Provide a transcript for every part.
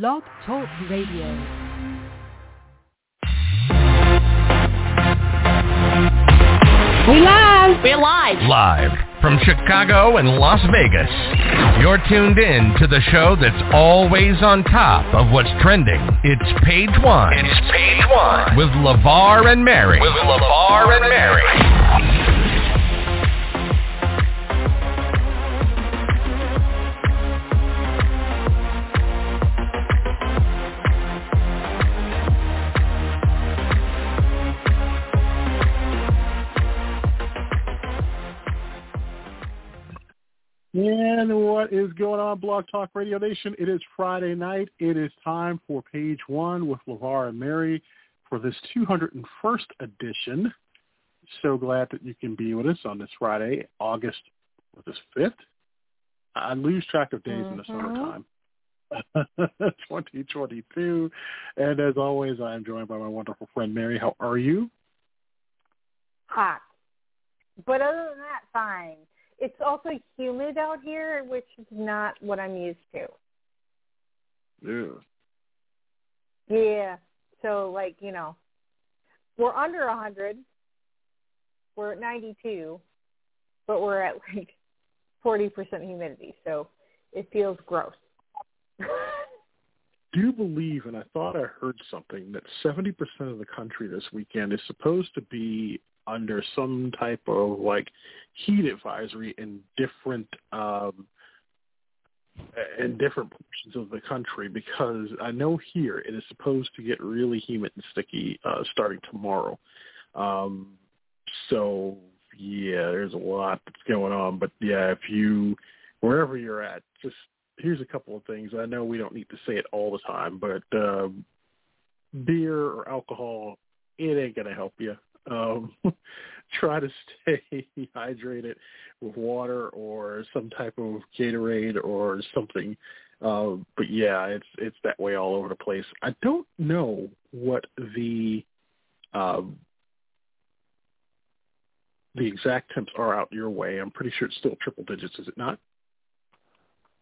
Blog Talk Radio. We live. We're live. Live from Chicago and Las Vegas. You're tuned in to the show that's always on top of what's trending. It's Page One. It's Page One. With LeVar and Mary. With LeVar and Mary. What is going on, Blog Talk Radio Nation? It is Friday night. It is time for Page One with LeVar and Mary for this 201st edition. So glad that you can be with us on this Friday, August what is 5th. I lose track of days in the mm-hmm. summertime. 2022. And as always, I am joined by my wonderful friend Mary. How are you? Hot. But other than that, fine. It's also humid out here, which is not what I'm used to. Yeah. Yeah. So like, you know, we're under a 100. We're at 92, but we're at like 40% humidity. So it feels gross. Do you believe, and I thought I heard something, that 70% of the country this weekend is supposed to be under some type of like heat advisory in different um in different portions of the country because I know here it is supposed to get really humid and sticky uh starting tomorrow. Um so yeah, there's a lot that's going on. But yeah, if you wherever you're at, just here's a couple of things. I know we don't need to say it all the time, but um beer or alcohol, it ain't gonna help you um, try to stay hydrated with water or some type of Gatorade or something. Uh, but yeah, it's it's that way all over the place. I don't know what the um, the exact temps are out your way. I'm pretty sure it's still triple digits, is it not?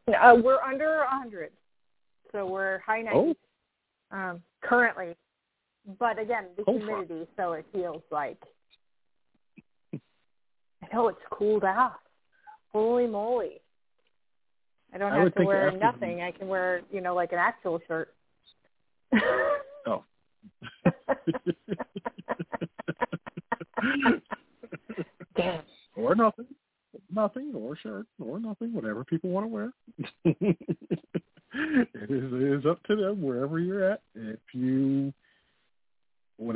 Uh, we're under a 100, so we're high 90s Oh, um, currently. But again, the Oh, humidity, so it feels like I know it's cooled off. Holy moly! I don't have would to wear after the- nothing. I can wear, you know, like an actual shirt. oh. Damn. or nothing, nothing, or shirt, or nothing, whatever people want to wear. it is it is up to them wherever you're at.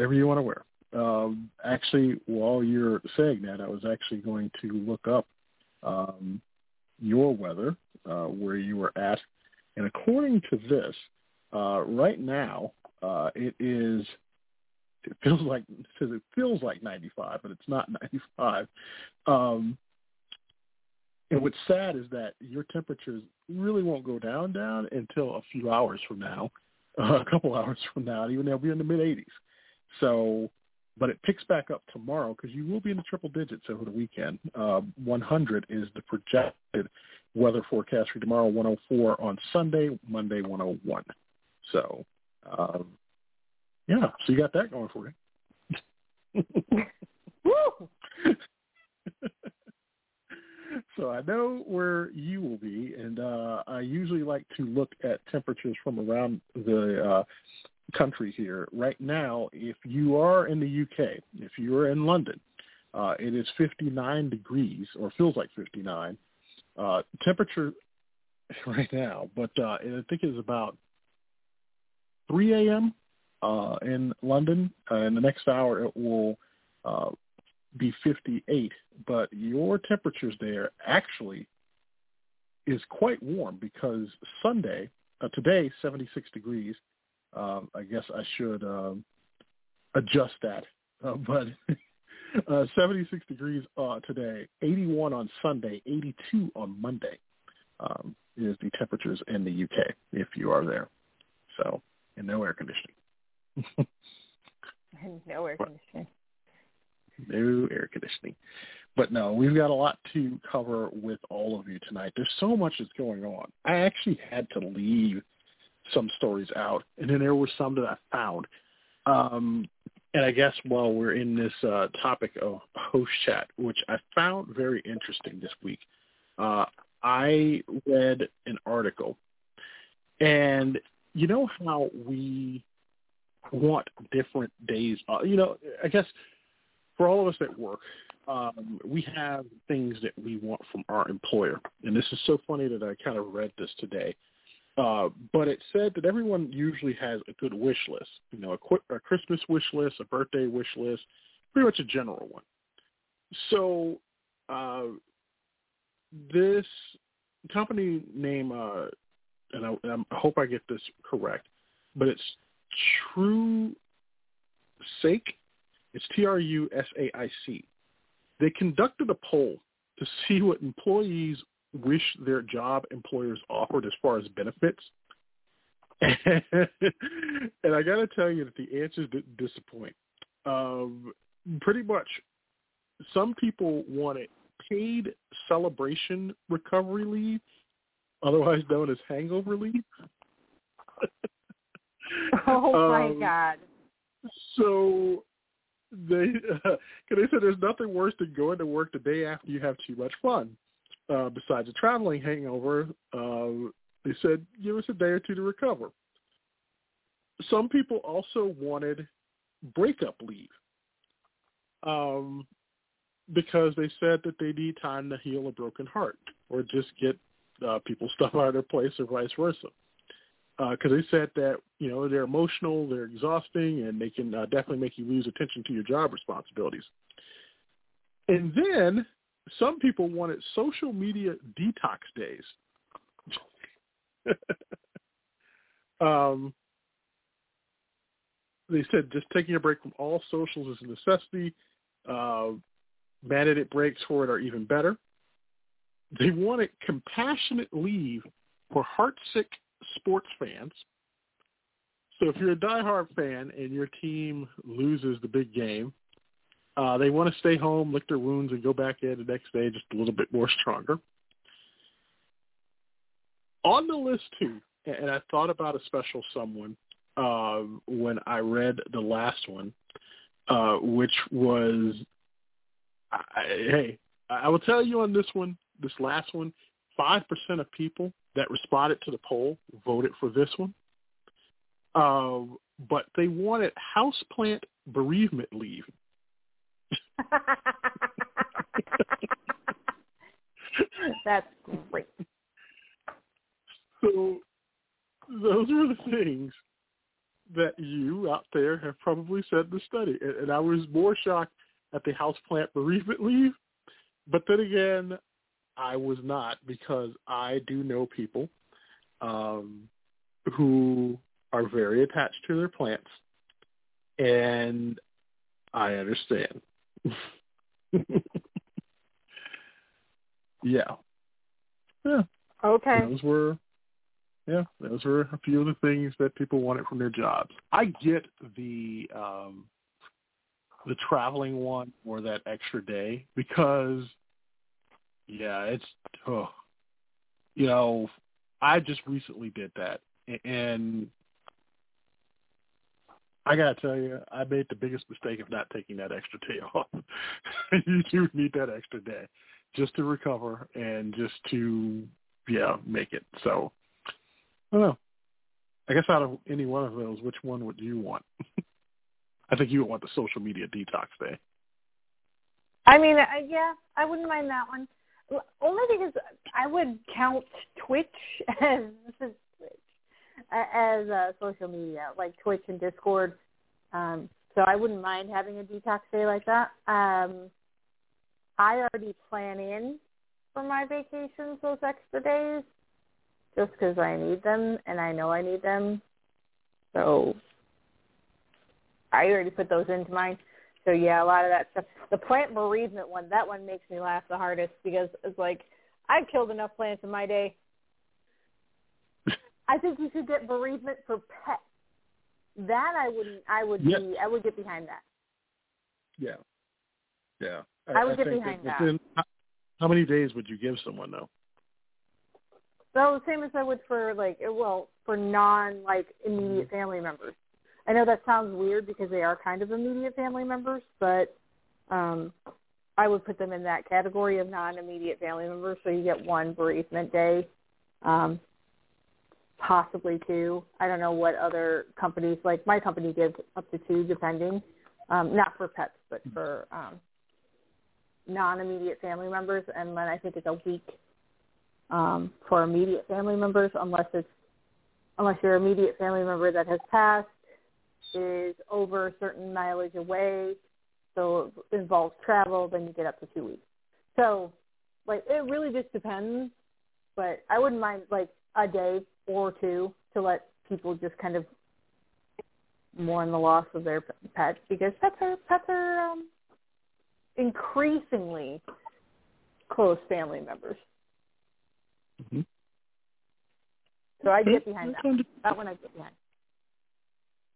Whatever you want to wear. Um, actually, while you're saying that, I was actually going to look up um, your weather uh, where you were at, and according to this, uh, right now uh, it is. It feels like it says it feels like 95, but it's not 95. Um, and what's sad is that your temperatures really won't go down down until a few hours from now, uh, a couple hours from now, even they'll be in the mid 80s. So, but it picks back up tomorrow because you will be in the triple digits over the weekend. Uh, 100 is the projected weather forecast for tomorrow. 104 on Sunday, Monday 101. So, um, yeah, so you got that going for you. So I know where you will be, and uh, I usually like to look at temperatures from around the uh, country here. Right now, if you are in the UK, if you are in London, uh, it is 59 degrees, or feels like 59. Uh, temperature right now, but uh, I think it's about 3 a.m. Uh, in London. Uh, in the next hour, it will uh, be 58, but your temperatures there actually is quite warm because Sunday, uh, today, 76 degrees. Um, I guess I should um, adjust that, uh, but uh, 76 degrees uh, today, 81 on Sunday, 82 on Monday um, is the temperatures in the UK if you are there. So, and no air conditioning. no air conditioning. no air conditioning. But no, we've got a lot to cover with all of you tonight. There's so much that's going on. I actually had to leave some stories out, and then there were some that I found. Um, and I guess while we're in this uh, topic of host chat, which I found very interesting this week, uh, I read an article, and you know how we want different days. Uh, you know, I guess for all of us that work, um, we have things that we want from our employer. And this is so funny that I kind of read this today. Uh, but it said that everyone usually has a good wish list, you know, a, qu- a Christmas wish list, a birthday wish list, pretty much a general one. So uh, this company name, uh, and I, I hope I get this correct, but it's True Sake. It's T R U S A I C. They conducted a poll to see what employees wish their job employers offered as far as benefits. and I got to tell you that the answers didn't disappoint. Um, pretty much, some people wanted paid celebration recovery leave, otherwise known as hangover leave. oh my Um, god. So they, uh, cause they said there's nothing worse than going to work the day after you have too much fun. Uh, besides a traveling hangover, uh, they said give us a day or two to recover. Some people also wanted breakup leave um, because they said that they need time to heal a broken heart or just get uh, people's stuff out of their place or vice versa because they said that you know they're emotional, they're exhausting, and they can uh, definitely make you lose attention to your job responsibilities. And then some people wanted social media detox days. um, they said just taking a break from all socials is a necessity. Uh, mandated breaks for it are even better. They wanted compassionate leave for heartsick sports fans. So if you're a diehard fan and your team loses the big game, uh, they want to stay home, lick their wounds, and go back in the next day just a little bit more stronger. On the list too, and I thought about a special someone um, when I read the last one, uh, which was, I, hey, I will tell you on this one, this last one, five percent of people that responded to the poll voted for this one. Um, but they wanted houseplant bereavement leave. That's great. So those are the things that you out there have probably said the study. And, and I was more shocked at the houseplant bereavement leave. But then again, I was not because I do know people um, who are very attached to their plants, and I understand. yeah, yeah. Okay. Those were, yeah, those were a few of the things that people wanted from their jobs. I get the um, the traveling one or that extra day because yeah, it's oh, you know, I just recently did that, and I gotta tell you, I made the biggest mistake of not taking that extra day off. you do need that extra day just to recover and just to yeah make it. So I don't know. I guess out of any one of those, which one would you want? I think you would want the social media detox day. I mean, uh, yeah, I wouldn't mind that one. Only because I would count Twitch as as uh, social media, like Twitch and Discord. Um, so I wouldn't mind having a detox day like that. Um, I already plan in for my vacations those extra days, just because I need them and I know I need them. So I already put those into mine. So yeah, a lot of that stuff. The plant bereavement one, that one makes me laugh the hardest because it's like I've killed enough plants in my day. I think you should get bereavement for pets. That I wouldn't. I would Yeah. be. I would get behind that. Yeah. Yeah. I would get behind that within- how- many days would you give someone though? Well, the same as I would for like well for non like immediate family members. I know that sounds weird because they are kind of immediate family members, but um I would put them in that category of non-immediate family members. So you get one bereavement day, um, possibly two. I don't know what other companies like my company gives up to two, depending. Um, not for pets, but for um, non-immediate family members, and then I think it's a week um, for immediate family members, unless it's unless your immediate family member that has passed is over a certain mileage away, so it involves travel, then you get up to two weeks. So, like, it really just depends, but I wouldn't mind like a day or two to let people just kind of mourn the loss of their pets because pets are pets are um, increasingly close family members. Mm-hmm. So I get behind That's that. under- That one I get behind.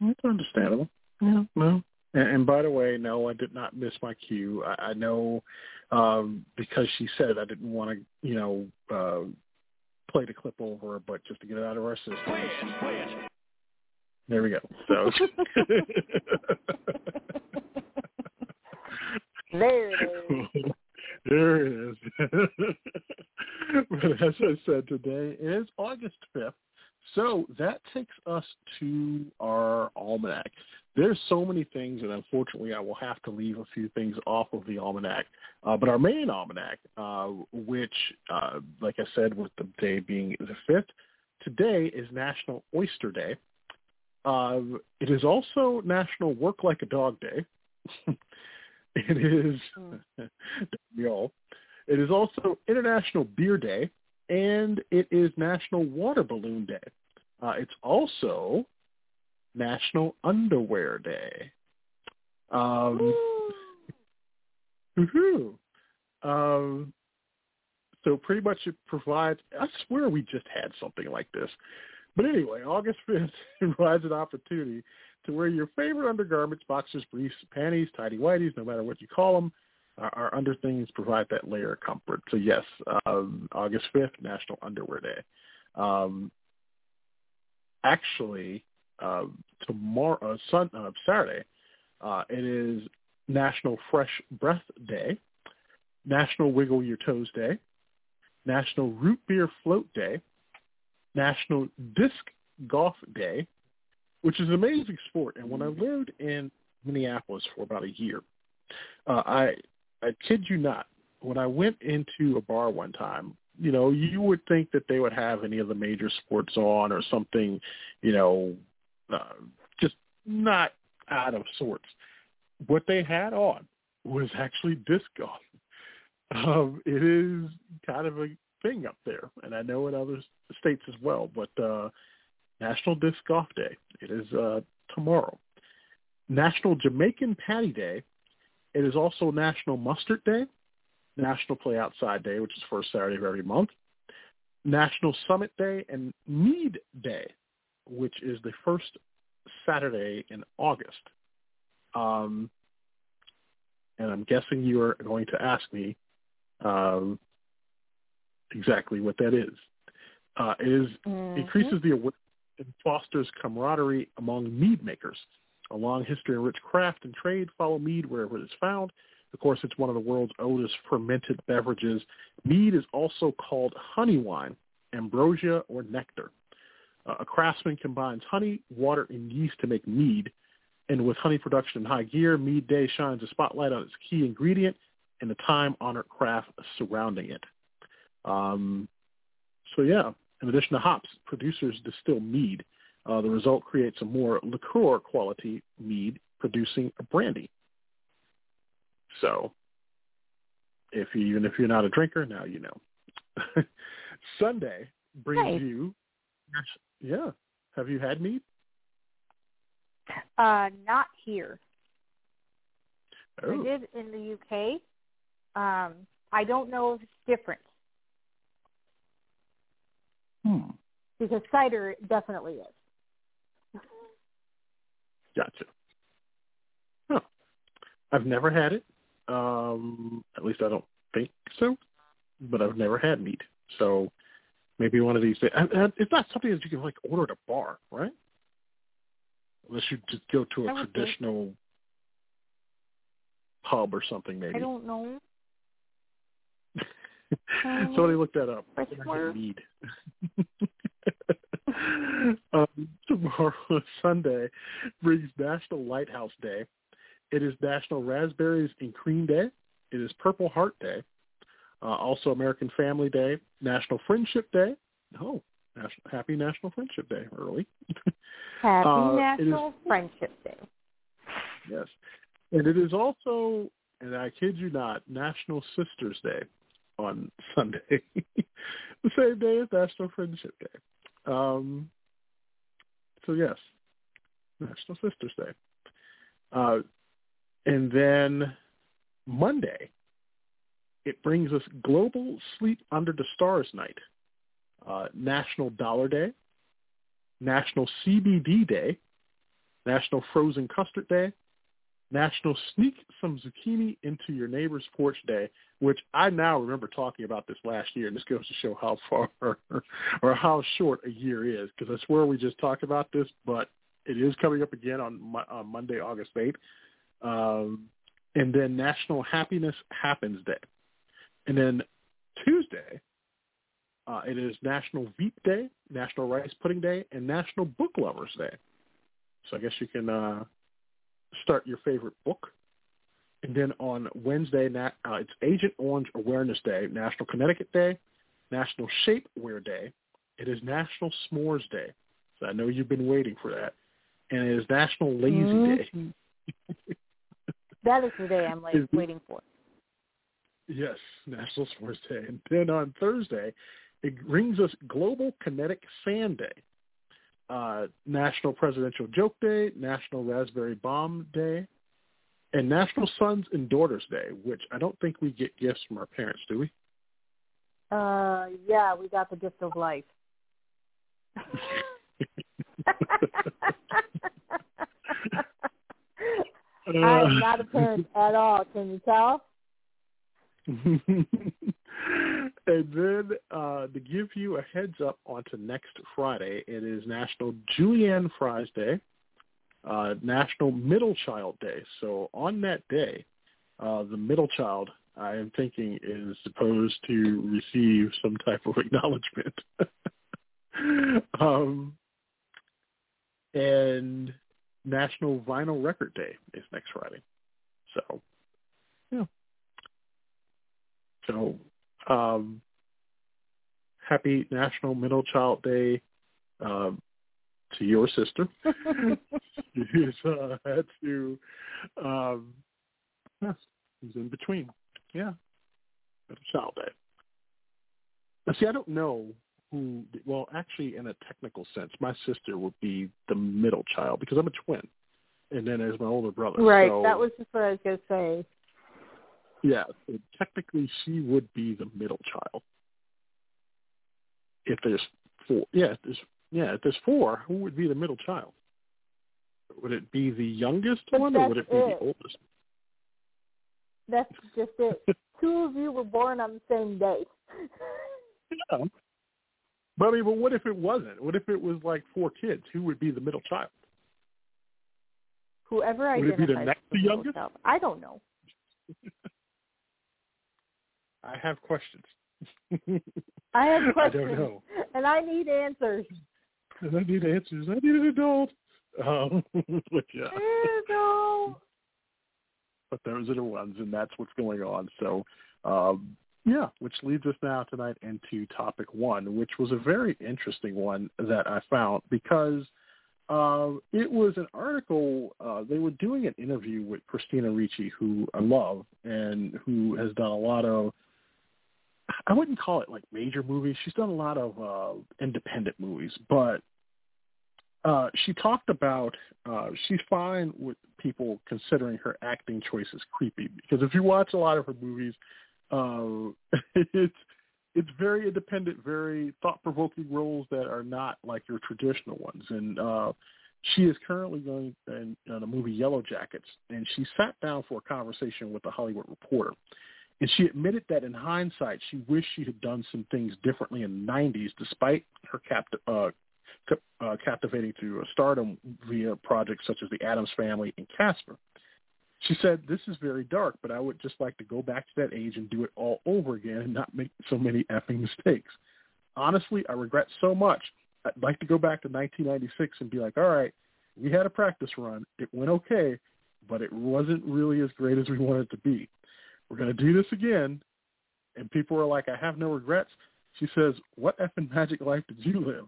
That's understandable. Yeah, no. And, and by the way, no, I did not miss my cue. I, I know um, because she said I didn't want to, you know, uh, play the clip over, her, but just to get it out of our system. There we go. So. There it is. there it is. but as I said, today is August 5th. So that takes us to our almanac. There's so many things, and unfortunately, I will have to leave a few things off of the almanac. Uh, but our main almanac, uh, which, uh, like I said, with the day being the 5th, today is National Oyster Day. Uh, it is also National Work Like a Dog Day. it is we all. It is also International Beer Day, and it is National Water Balloon Day. Uh, it's also National Underwear Day. Um, woohoo. Um, so pretty much it provides. I swear we just had something like this. But anyway, August 5th provides an opportunity to wear your favorite undergarments, boxers, briefs, panties, tidy whities, no matter what you call them. Our, our under things provide that layer of comfort. So yes, um, August 5th, National Underwear Day. Um, actually, uh, tomorrow, uh, sun, uh, Saturday, uh, it is National Fresh Breath Day, National Wiggle Your Toes Day, National Root Beer Float Day, National Disc Golf Day, which is an amazing sport. And when I lived in Minneapolis for about a year, uh, I I kid you not, when I went into a bar one time, you know, you would think that they would have any of the major sports on or something, you know, uh, just not out of sorts. What they had on was actually disc golf. Um, it is kind of a thing up there, and I know in other states as well. But uh, National Disc Golf Day, it is uh, tomorrow. National Jamaican Patty Day. It is also National Mustard Day, National Play Outside Day, which is first Saturday of every month, National Summit Day, and Mead Day, which is the first Saturday in August. Um, and I'm guessing you are going to ask me um, exactly what that is. Uh, it is, Mhm. increases the awareness and fosters camaraderie among mead makers. A long history of rich craft and trade follow mead wherever it is found. Of course, it's one of the world's oldest fermented beverages. Mead is also called honey wine, ambrosia, or nectar. Uh, a craftsman combines honey, water, and yeast to make mead. And with honey production in high gear, Mead Day shines a spotlight on its key ingredient and the time-honored craft surrounding it. Um, so yeah, in addition to hops, producers distill mead. Uh, the result creates a more liqueur quality mead, producing a brandy. So, if you, even if you're not a drinker, now you know. Sunday brings Nice. you, yeah. Have you had mead? Uh, not here. I Oh, did in the UK. Um, I don't know if it's different hmm. because cider definitely is. Gotcha. Huh. I've never had it. Um, at least I don't think so. But I've never had meat. So maybe one of these days. And, and it's not something that you can like order at a bar, right? Unless you just go to a would think. traditional pub or something, maybe. I don't know. Somebody look that up. Question What mark? need? um, tomorrow, Sunday, brings National Lighthouse Day. It is National Raspberries and Cream Day. It is Purple Heart Day. Uh, also American Family Day, National Friendship Day. Oh, National, Happy National Friendship Day early. Happy Uh, National Friendship Day. yes. And it is also, and I kid you not, National Sisters Day on Sunday. the same day as National Friendship Day. Um, so yes, National Sisters Day. Uh, and then Monday, it brings us Global Sleep Under the Stars Night, uh, National Dollar Day, National CBD Day, National Frozen Custard Day, National Sneak Some Zucchini Into Your Neighbor's Porch Day, which I now remember talking about this last year, and this goes to show how far or how short a year is, because I swear we just talked about this, but it is coming up again on, on Monday, August 8th. Um, and then National Happiness Happens Day. And then Tuesday, uh, it is National Veep Day, National Rice Pudding Day, and National Book Lovers Day. So I guess you can uh, start your favorite book. And then on Wednesday, uh, it's Agent Orange Awareness Day, National Connecticut Day, National Shapewear Day. It is National S'mores Day. So I know you've been waiting for that. And it is National Lazy Day. Mhm. that is the day I'm like waiting for. Yes, National Sports Day. And then on Thursday, it brings us Global Kinetic Sand Day, uh, National Presidential Joke Day, National Raspberry Bombe Day, and National Sons and Daughters Day, which I don't think we get gifts from our parents, do we? Uh, yeah, we got the gift of life. I am not a parent at all. Can you tell? and then uh, to give you a heads up onto next Friday, it is National Julienne Fries Day, uh, National Middle Child Day. So on that day, uh, the middle child, I am thinking, is supposed to receive some type of acknowledgement. um, and National Vinyl Record Day is next Friday. So, yeah. So, um, happy National Middle Child Day um, to your sister. She's uh, had to, um, yes, he's in between. Yeah, Middle Child Day. Now, see, I don't know who. Well, actually, in a technical sense, my sister would be the middle child because I'm a twin, and then there's my older brother. right. So, that was just what I was gonna say. Yeah, so technically she would be the middle child. If there's four, yeah, if there's yeah, if there's four, who would be the middle child? Would it be the youngest But one, or would it be it. the oldest? That's just it. Two of you were born on the same day. Yeah. But I mean, but what if it wasn't? What if it was like four kids? Who would be the middle child? Whoever Would it be the next the youngest? child. I don't know. I have questions. I have questions. I don't know. and I need answers. And I need answers. I need an adult. Um, but yeah. Adult. but those are the ones, and that's what's going on. So, um, yeah, which leads us now tonight into topic one, which was a very interesting one that I found because uh, it was an article. Uh, they were doing an interview with Christina Ricci, who I love and who has done a lot of. I wouldn't call it like major movies. She's done a lot of uh, independent movies, but uh, she talked about uh, she's fine with people considering her acting choices creepy because if you watch a lot of her movies, uh, it's it's very independent, very thought provoking roles that are not like your traditional ones. And uh, she is currently going in, a movie Yellowjackets, and she sat down for a conversation with the Hollywood Reporter. And she admitted that in hindsight, she wished she had done some things differently in the 90s, despite her capt- uh, uh, captivating to stardom via projects such as The Addams Family and Casper. She said, this is very dark, but I would just like to go back to that age and do it all over again and not make so many effing mistakes. Honestly, I regret so much. I'd like to go back to 1996 and be like, all right, we had a practice run. It went okay, but it wasn't really as great as we wanted it to be. We're going to do this again. And people are like, I have no regrets. She says, what effing magic life did you live?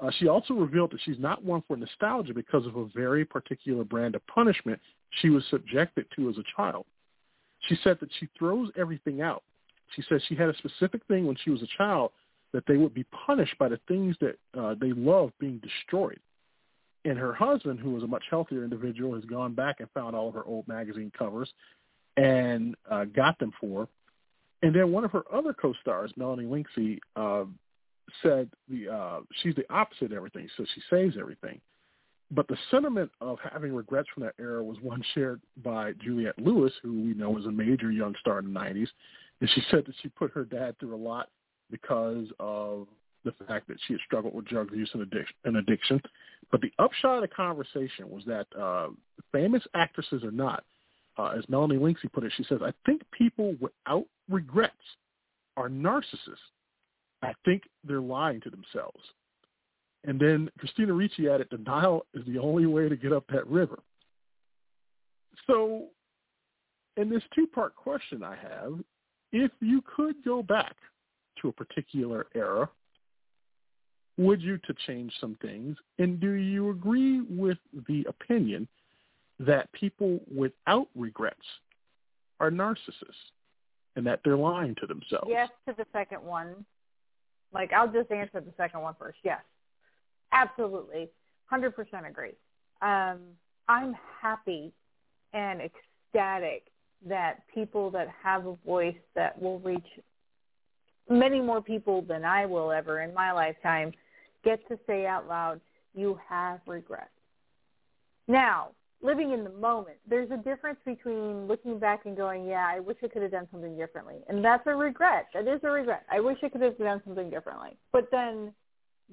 Uh, she also revealed that she's not one for nostalgia because of a very particular brand of punishment she was subjected to as a child. She said that she throws everything out. She says she had a specific thing when she was a child that they would be punished by the things that uh, they love being destroyed. And her husband, who was a much healthier individual, has gone back and found all of her old magazine covers and uh, got them for. And then one of her other co-stars, Melanie Lynskey, uh, said the uh, she's the opposite of everything, so she saves everything. But the sentiment of having regrets from that era was one shared by Juliette Lewis, who we know was a major young star in the 90s. And she said that she put her dad through a lot because of the fact that she had struggled with drug use and addiction. And addiction. But the upshot of the conversation was that uh, famous actresses or not, uh, as Melanie Lynskey put it, she says, I think people without regrets are narcissists I think they're lying to themselves. And then Christina Ricci added, denial is the only way to get up that river. So in this two-part question I have, if you could go back to a particular era, would you to change some things? And do you agree with the opinion that people without regrets are narcissists and that they're lying to themselves? Yes to the second one. Like, I'll just answer the second one first. Yes, absolutely, hundred percent agree. Um, I'm happy and ecstatic that people that have a voice that will reach many more people than I will ever in my lifetime get to say out loud, you have regrets. Now, living in the moment, there's a difference between looking back and going, yeah, I wish I could have done something differently. And that's a regret. That is a regret. I wish I could have done something differently. But then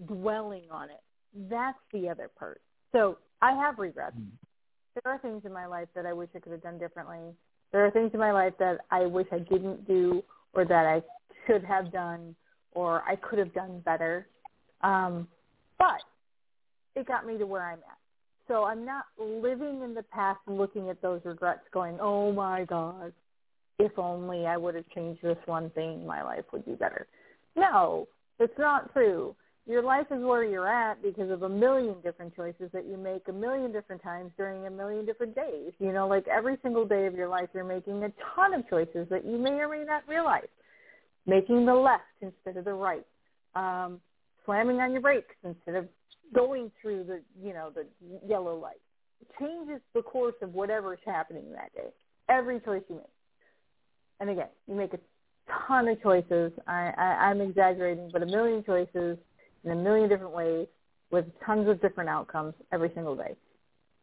dwelling on it, that's the other part. So I have regrets. Mm-hmm. There are things in my life that I wish I could have done differently. There are things in my life that I wish I didn't do or that I should have done or I could have done better. Um, but it got me to where I'm at. So I'm not living in the past looking at those regrets going, oh my God, if only I would have changed this one thing, my life would be better. No, it's not true. Your life is where you're at because of a million different choices that you make a million different times during a million different days. You know, like every single day of your life, you're making a ton of choices that you may or may not realize. Making the left instead of the right. Um, slamming on your brakes instead of going through the you know the yellow light changes the course of whatever is happening that day. Every choice you make, and again, you make a ton of choices. I, I I'm exaggerating, but a million choices in a million different ways with tons of different outcomes every single day.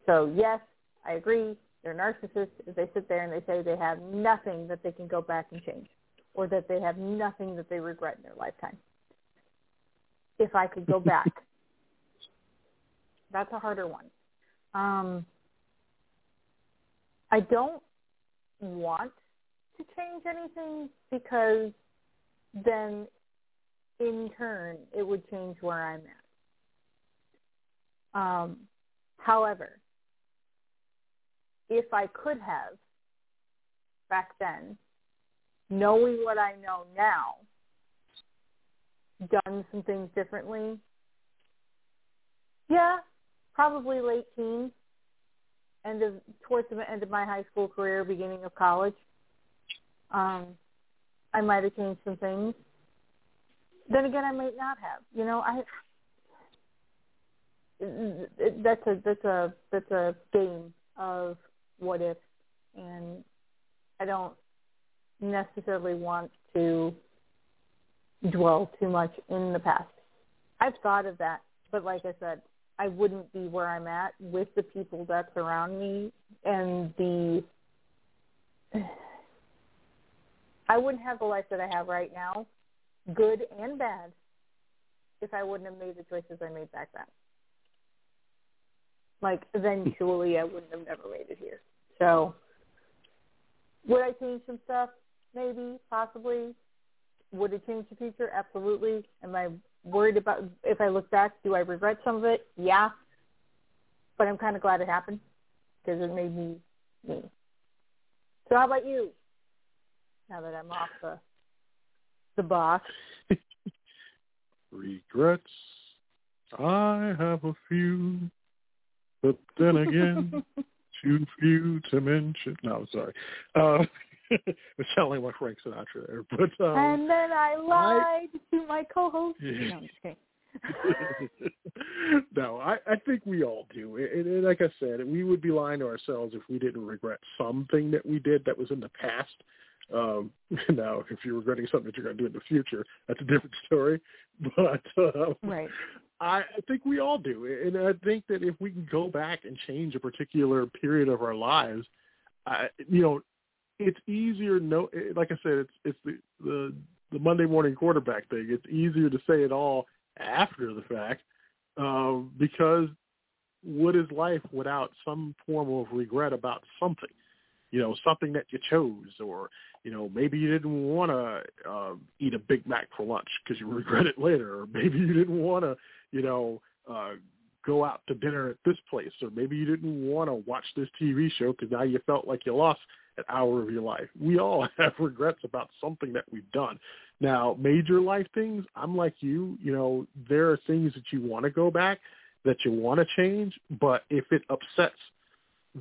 So yes, I agree. They're narcissists if they sit there and they say they have nothing that they can go back and change, or that they have nothing that they regret in their lifetime. If I could go back that's a harder one. Um, I don't want to change anything because then in turn it would change where I'm at. Um, however, if I could have back then, knowing what I know now, done some things differently, yeah, probably late teens, end of towards the end of my high school career, beginning of college. Um, I might have changed some things. Then again, I might not have. You know, I that's a that's a that's a game of what if, and I don't necessarily want to dwell too much in the past. I've thought of that, but like I said, I wouldn't be where I'm at with the people that surround me and the I wouldn't have the life that I have right now, good and bad, if I wouldn't have made the choices I made back then. Like eventually, I wouldn't have never made it here. So, would I change some stuff? Maybe, possibly. Would it change the future? Absolutely. Am I worried about if I look back? Do I regret some of it? Yeah. But I'm kind of glad it happened because it made me me. So how about you? Now that I'm off the the box. Regrets. I have a few, but then again, too few to mention. No, sorry. Uh, it sounded like Frank Sinatra there, but um, and then I lied I, to my co-host. Yeah. No, I'm just kidding. no, I, I think we all do. And, and like I said, we would be lying to ourselves if we didn't regret something that we did that was in the past. Um, now, if you're regretting something that you're going to do in the future, that's a different story. But um, right. I, I think we all do, and I think that if we can go back and change a particular period of our lives, I, you know, it's easier. No, like I said, it's it's the the the Monday morning quarterback thing. It's easier to say it all after the fact um, because what is life without some form of regret about something? You know, something that you chose, or you know, maybe you didn't want to uh, eat a Big Mac for lunch because you regret it later, or maybe you didn't want to, you know, uh, go out to dinner at this place, or maybe you didn't want to watch this TV show because now you felt like you lost hour of your life. We all have regrets about something that we've done. Now, major life things, I'm like you, you know, there are things that you want to go back, that you want to change, but if it upsets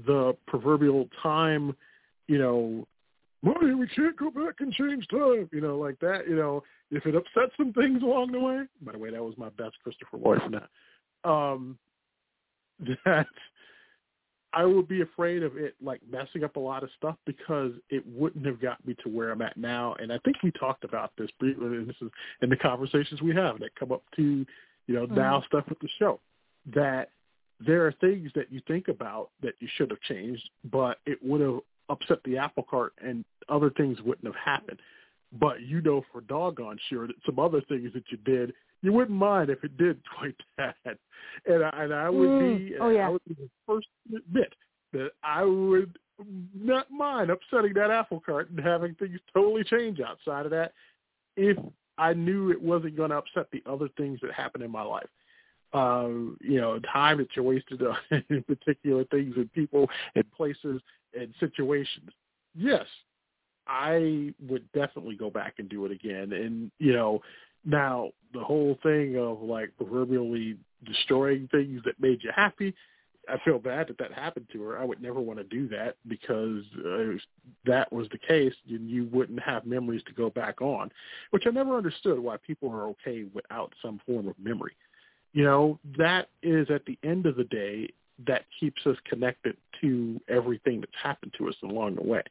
the proverbial time, you know, money, we can't go back and change time, you know, like that, you know, if it upsets some things along the way, by the way, that was my best Christopher Lloyd from that, um, that I would be afraid of it like messing up a lot of stuff because it wouldn't have got me to where I'm at now. And I think we talked about this briefly. And this is in the conversations we have that come up to, you know, Mhm. now stuff with the show. That there are things that you think about that you should have changed, but it would have upset the apple cart, and other things wouldn't have happened. But you know for doggone sure that some other things that you did you wouldn't mind if it did quite that. And I, and I would Mm. be, Oh, yeah. I would be the first to admit that I would not mind upsetting that apple cart and having things totally change outside of that if I knew it wasn't going to upset the other things that happen in my life. Uh, you know, time that you wasted on particular things and people and places and situations. Yes, I would definitely go back and do it again. And, you know, now the whole thing of like proverbially destroying things that made you happy, I feel bad that that happened to her. I would never want to do that because uh, if that was the case, you, you wouldn't have memories to go back on, which I never understood why people are okay without some form of memory. You know, that is at the end of the day that keeps us connected to everything that's happened to us along the way.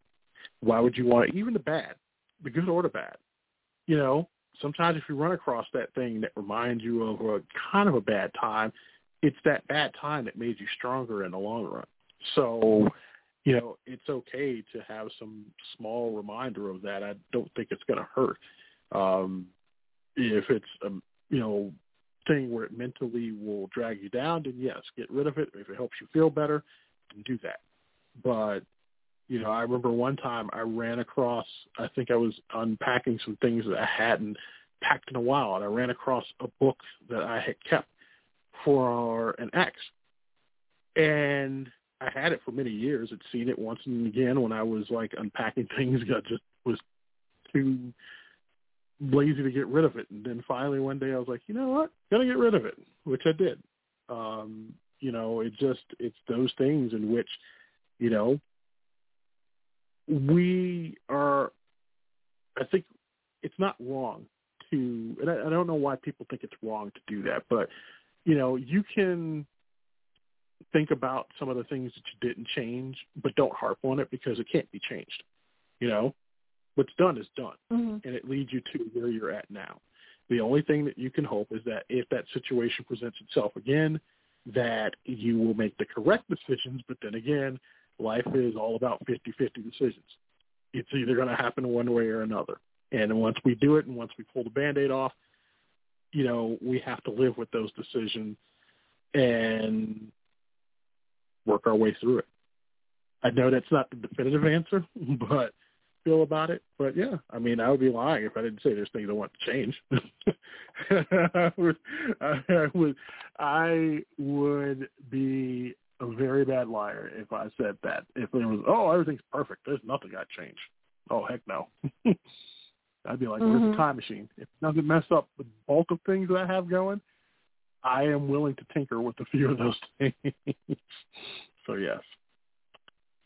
Why would you want? Even the bad, the good or the bad. You know, sometimes if you run across that thing that reminds you of a kind of a bad time, it's that bad time that made you stronger in the long run. So, you know, it's okay to have some small reminder of that. I don't think it's going to hurt. Um, if it's a, you know, thing where it mentally will drag you down, then yes, get rid of it. If it helps you feel better, then do that. But you know, I remember one time I ran across, I think I was unpacking some things that I hadn't packed in a while, and I ran across a book that I had kept for an ex. And I had it for many years. I'd seen it once and again when I was like unpacking things. I just was too lazy to get rid of it. And then finally one day I was like, you know what? Gotta get rid of it, which I did. Um, you know, it just, it's those things in which, you know, we are, I think it's not wrong to, and I, I don't know why people think it's wrong to do that, but, you know, you can think about some of the things that you didn't change, but don't harp on it because it can't be changed. You know, what's done is done, Mm-hmm. and it leads you to where you're at now. The only thing that you can hope is that if that situation presents itself again, that you will make the correct decisions. But then again, life is all about 50-50 decisions. It's either going to happen one way or another. And once we do it and once we pull the Band-Aid off, you know, we have to live with those decisions and work our way through it. I know that's not the definitive answer, but feel about it. But yeah, I mean, I would be lying if I didn't say there's things I want to change. I, would, I would, I would be a very bad liar if I said that. If it was, oh, everything's perfect, there's nothing I change. Oh heck no. I'd be like, where's Mhm. the time machine? If it doesn't mess up the bulk of things that I have going, I am willing to tinker with a few of those things. so yes.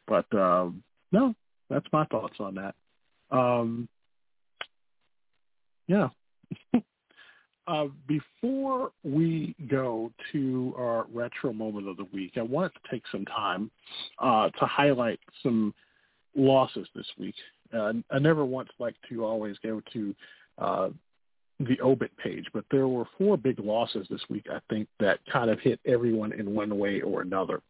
But um no, that's my thoughts on that. Um yeah. uh, before we go to our retro moment of the week, I wanted to take some time uh, to highlight some losses this week. Uh, I never once like to always go to uh, the obit page, but there were four big losses this week. I think that kind of hit everyone in one way or another.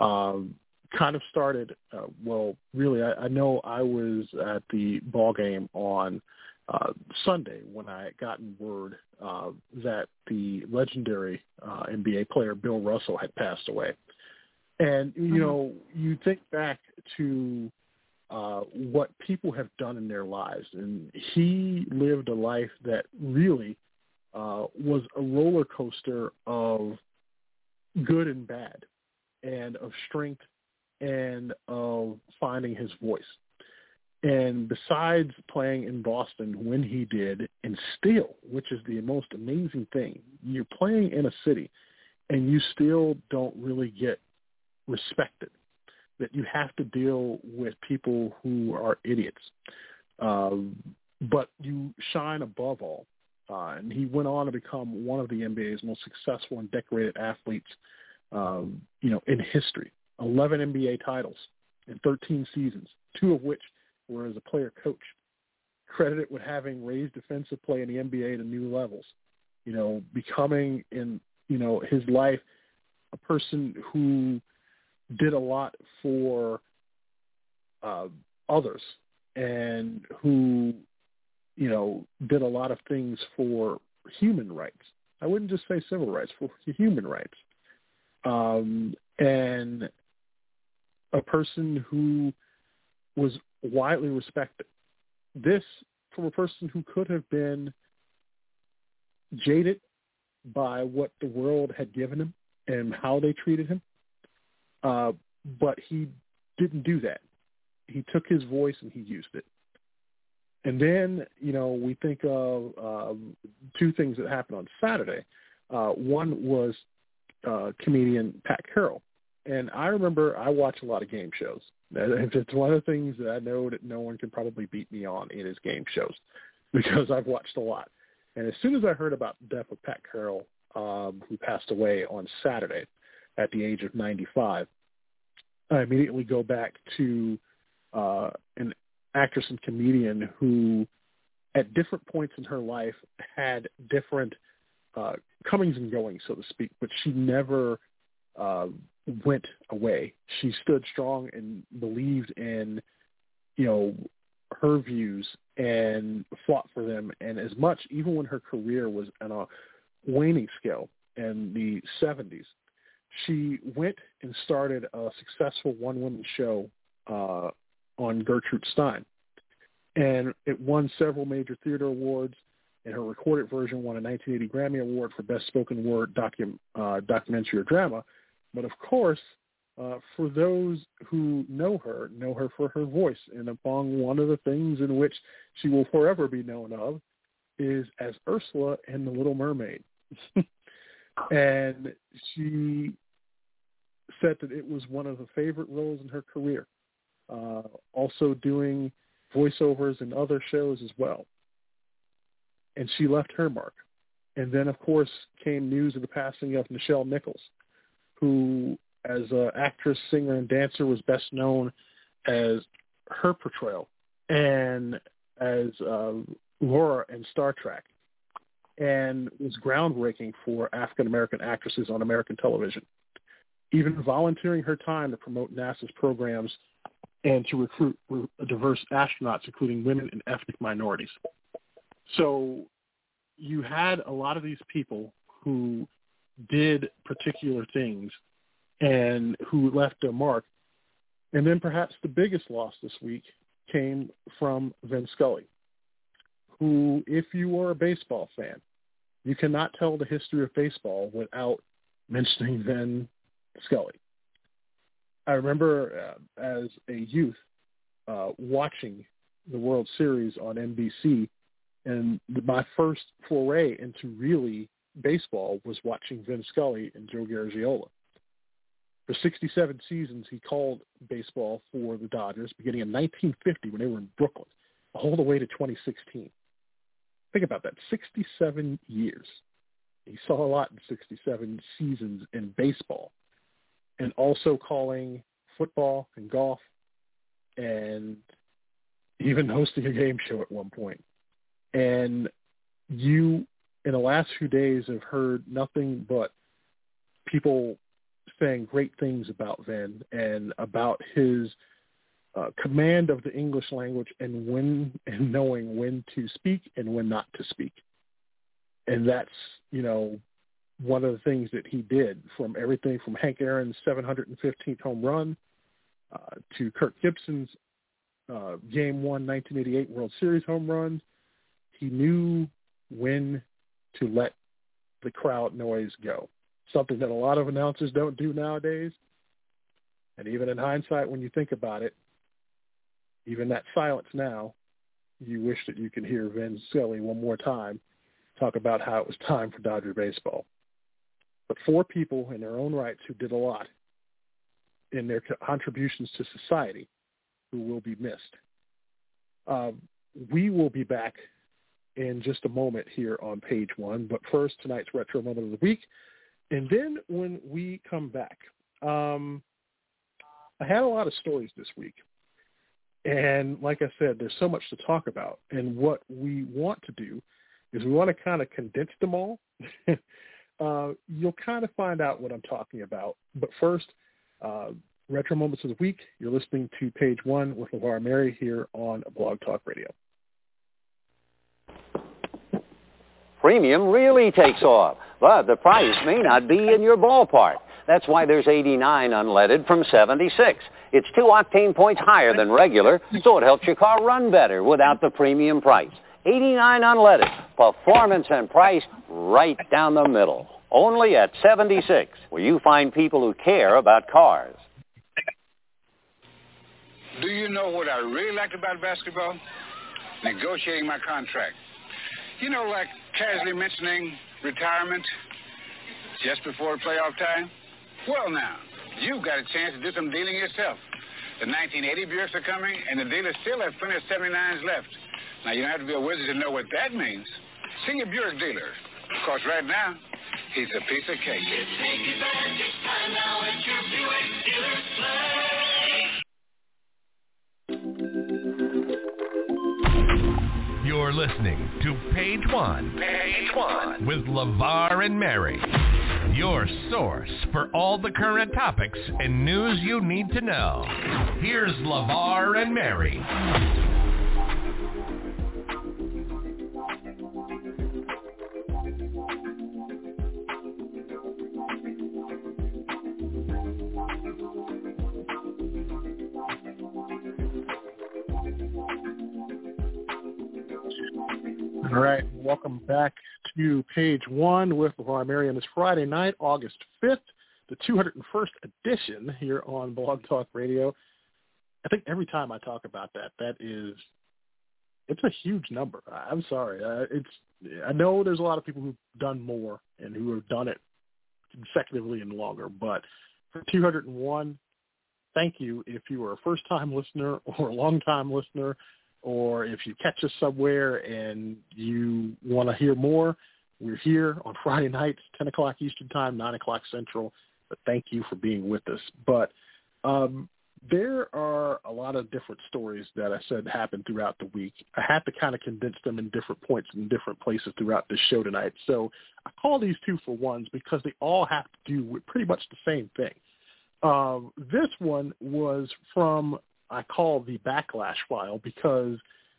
Um, kind of started uh, well. Really, I, I know I was at the ball game on uh, Sunday when I had gotten word uh, that the legendary uh, NBA player Bill Russell had passed away. And you Mhm. know, you think back to uh, what people have done in their lives, and he lived a life that really uh, was a roller coaster of good and bad, and of strength and of finding his voice. And besides playing in Boston when he did, and still, which is the most amazing thing, you're playing in a city and you still don't really get respected. That you have to deal with people who are idiots. Um, but you shine above all. Uh, and he went on to become one of the NBA's most successful and decorated athletes, um, you know, in history. 11 NBA titles in 13 seasons, two of which were as a player coach. Credited with having raised defensive play in the NBA to new levels. You know, becoming in you know his life a person who did a lot for uh, others and who you know did a lot of things for human rights. I wouldn't just say civil rights for human rights. Um, and a person who was widely respected. This from a person who could have been jaded by what the world had given him and how they treated him. Uh, but he didn't do that. He took his voice and he used it. And then, you know, we think of um, two things that happened on Saturday. Uh, one was uh, comedian Pat Carroll. And I remember I watch a lot of game shows. It's one of the things that I know that no one can probably beat me on, it is game shows because I've watched a lot. And as soon as I heard about the death of Pat Carroll, um, who passed away on Saturday at the age of 95, I immediately go back to uh, an actress and comedian who, at different points in her life, had different uh, comings and goings, so to speak, but she never uh, went away. She stood strong and believed in, you know, her views and fought for them. And as much, even when her career was on a waning scale in the 70s, she went and started a successful one-woman show uh, on Gertrude Stein. And it won several major theater awards, and her recorded version won a 1980 Grammy Award for Best Spoken Word docu- uh, Documentary or Drama. But of course, uh, for those who know her, know her for her voice. And among one of the things in which she will forever be known of is as Ursula in The Little Mermaid. and she said that it was one of the favorite roles in her career. Uh, also doing voiceovers in other shows as well. And she left her mark. And then, of course, came news of the passing of Nichelle Nichols, who, as an actress, singer, and dancer, was best known as her portrayal and as uh, Uhura in Star Trek, and was groundbreaking for African American actresses on American television. Even volunteering her time to promote NASA's programs and to recruit diverse astronauts, including women and ethnic minorities. So you had a lot of these people who did particular things and who left a mark. And then perhaps the biggest loss this week came from Vin Scully, who, if you are a baseball fan, you cannot tell the history of baseball without mentioning Vin Scully. I remember uh, as a youth uh, watching the World Series on NBC, and my first foray into really baseball was watching Vin Scully and Joe Garagiola. For 67 seasons, he called baseball for the Dodgers, beginning in 1950 when they were in Brooklyn, all the way to 2016. Think about that, 67 years. He saw a lot in 67 seasons in baseball, and also calling football and golf, and even hosting a game show at one point. And you, in the last few days, have heard nothing but people saying great things about Vin and about his uh, command of the English language and when and knowing when to speak and when not to speak. And that's, you know, one of the things that he did from everything from Hank Aaron's 715th home run uh, to Kirk Gibson's uh, Game 1 1988 World Series home runs. He knew when to let the crowd noise go something that a lot of announcers don't do nowadays. And even in hindsight, when you think about it, even that silence now, you wish that you could hear Vin Scully one more time talk about how it was time for Dodger baseball. But four people in their own rights who did a lot in their contributions to society who will be missed. Um, we will be back in just a moment here on page one. But first, tonight's Retro Moment of the Week. And then when we come back, um, I had a lot of stories this week. And like I said, there's so much to talk about. And what we want to do is we want to kind of condense them all. uh, you'll kind of find out what I'm talking about. But first, uh, Retro Moments of the Week. You're listening to page one with LeVar Mary here on Blog Talk Radio. Premium really takes off, but the price may not be in your ballpark. That's why there's 89 unleaded from 76. It's two octane points higher than regular, so it helps your car run better without the premium price. 89 unleaded, performance and price right down the middle. Only at 76, where you find people who care about cars. Do you know what I really liked about basketball? Negotiating my contract. You know, like casually mentioning retirement just before playoff time? Well, now, you've got a chance to do some dealing yourself. The 1980 Buicks are coming, and the dealers still have plenty of 79s left. Now, you don't have to be a wizard to know what that means. See your Buick dealer. Of course, right now, he's a piece of cake. Time now at your Buick dealer's You're listening to Page One. Page One with LeVar and Mary. Your source for all the current topics and news you need to know. Here's LeVar and Mary. All right, welcome back to page one with LeVar Mary on this Friday night, August 5th, the 201st edition here on Blog Talk Radio. I think every time I talk about that, that is, it's a huge number. I'm sorry. Uh, it's, I know there's a lot of people who've done more and who have done it consecutively and longer, but for 201, thank you if you are a first-time listener or a long-time listener or if you catch us somewhere and you want to hear more, we're here on Friday nights, 10 o'clock Eastern Time, 9 o'clock Central. But thank you for being with us. But um, there are a lot of different stories that I said happened throughout the week. I had to kind of condense them in different points in different places throughout this show tonight. So I call these two for ones because they all have to do with pretty much the same thing. Um, this one was from I call the backlash file because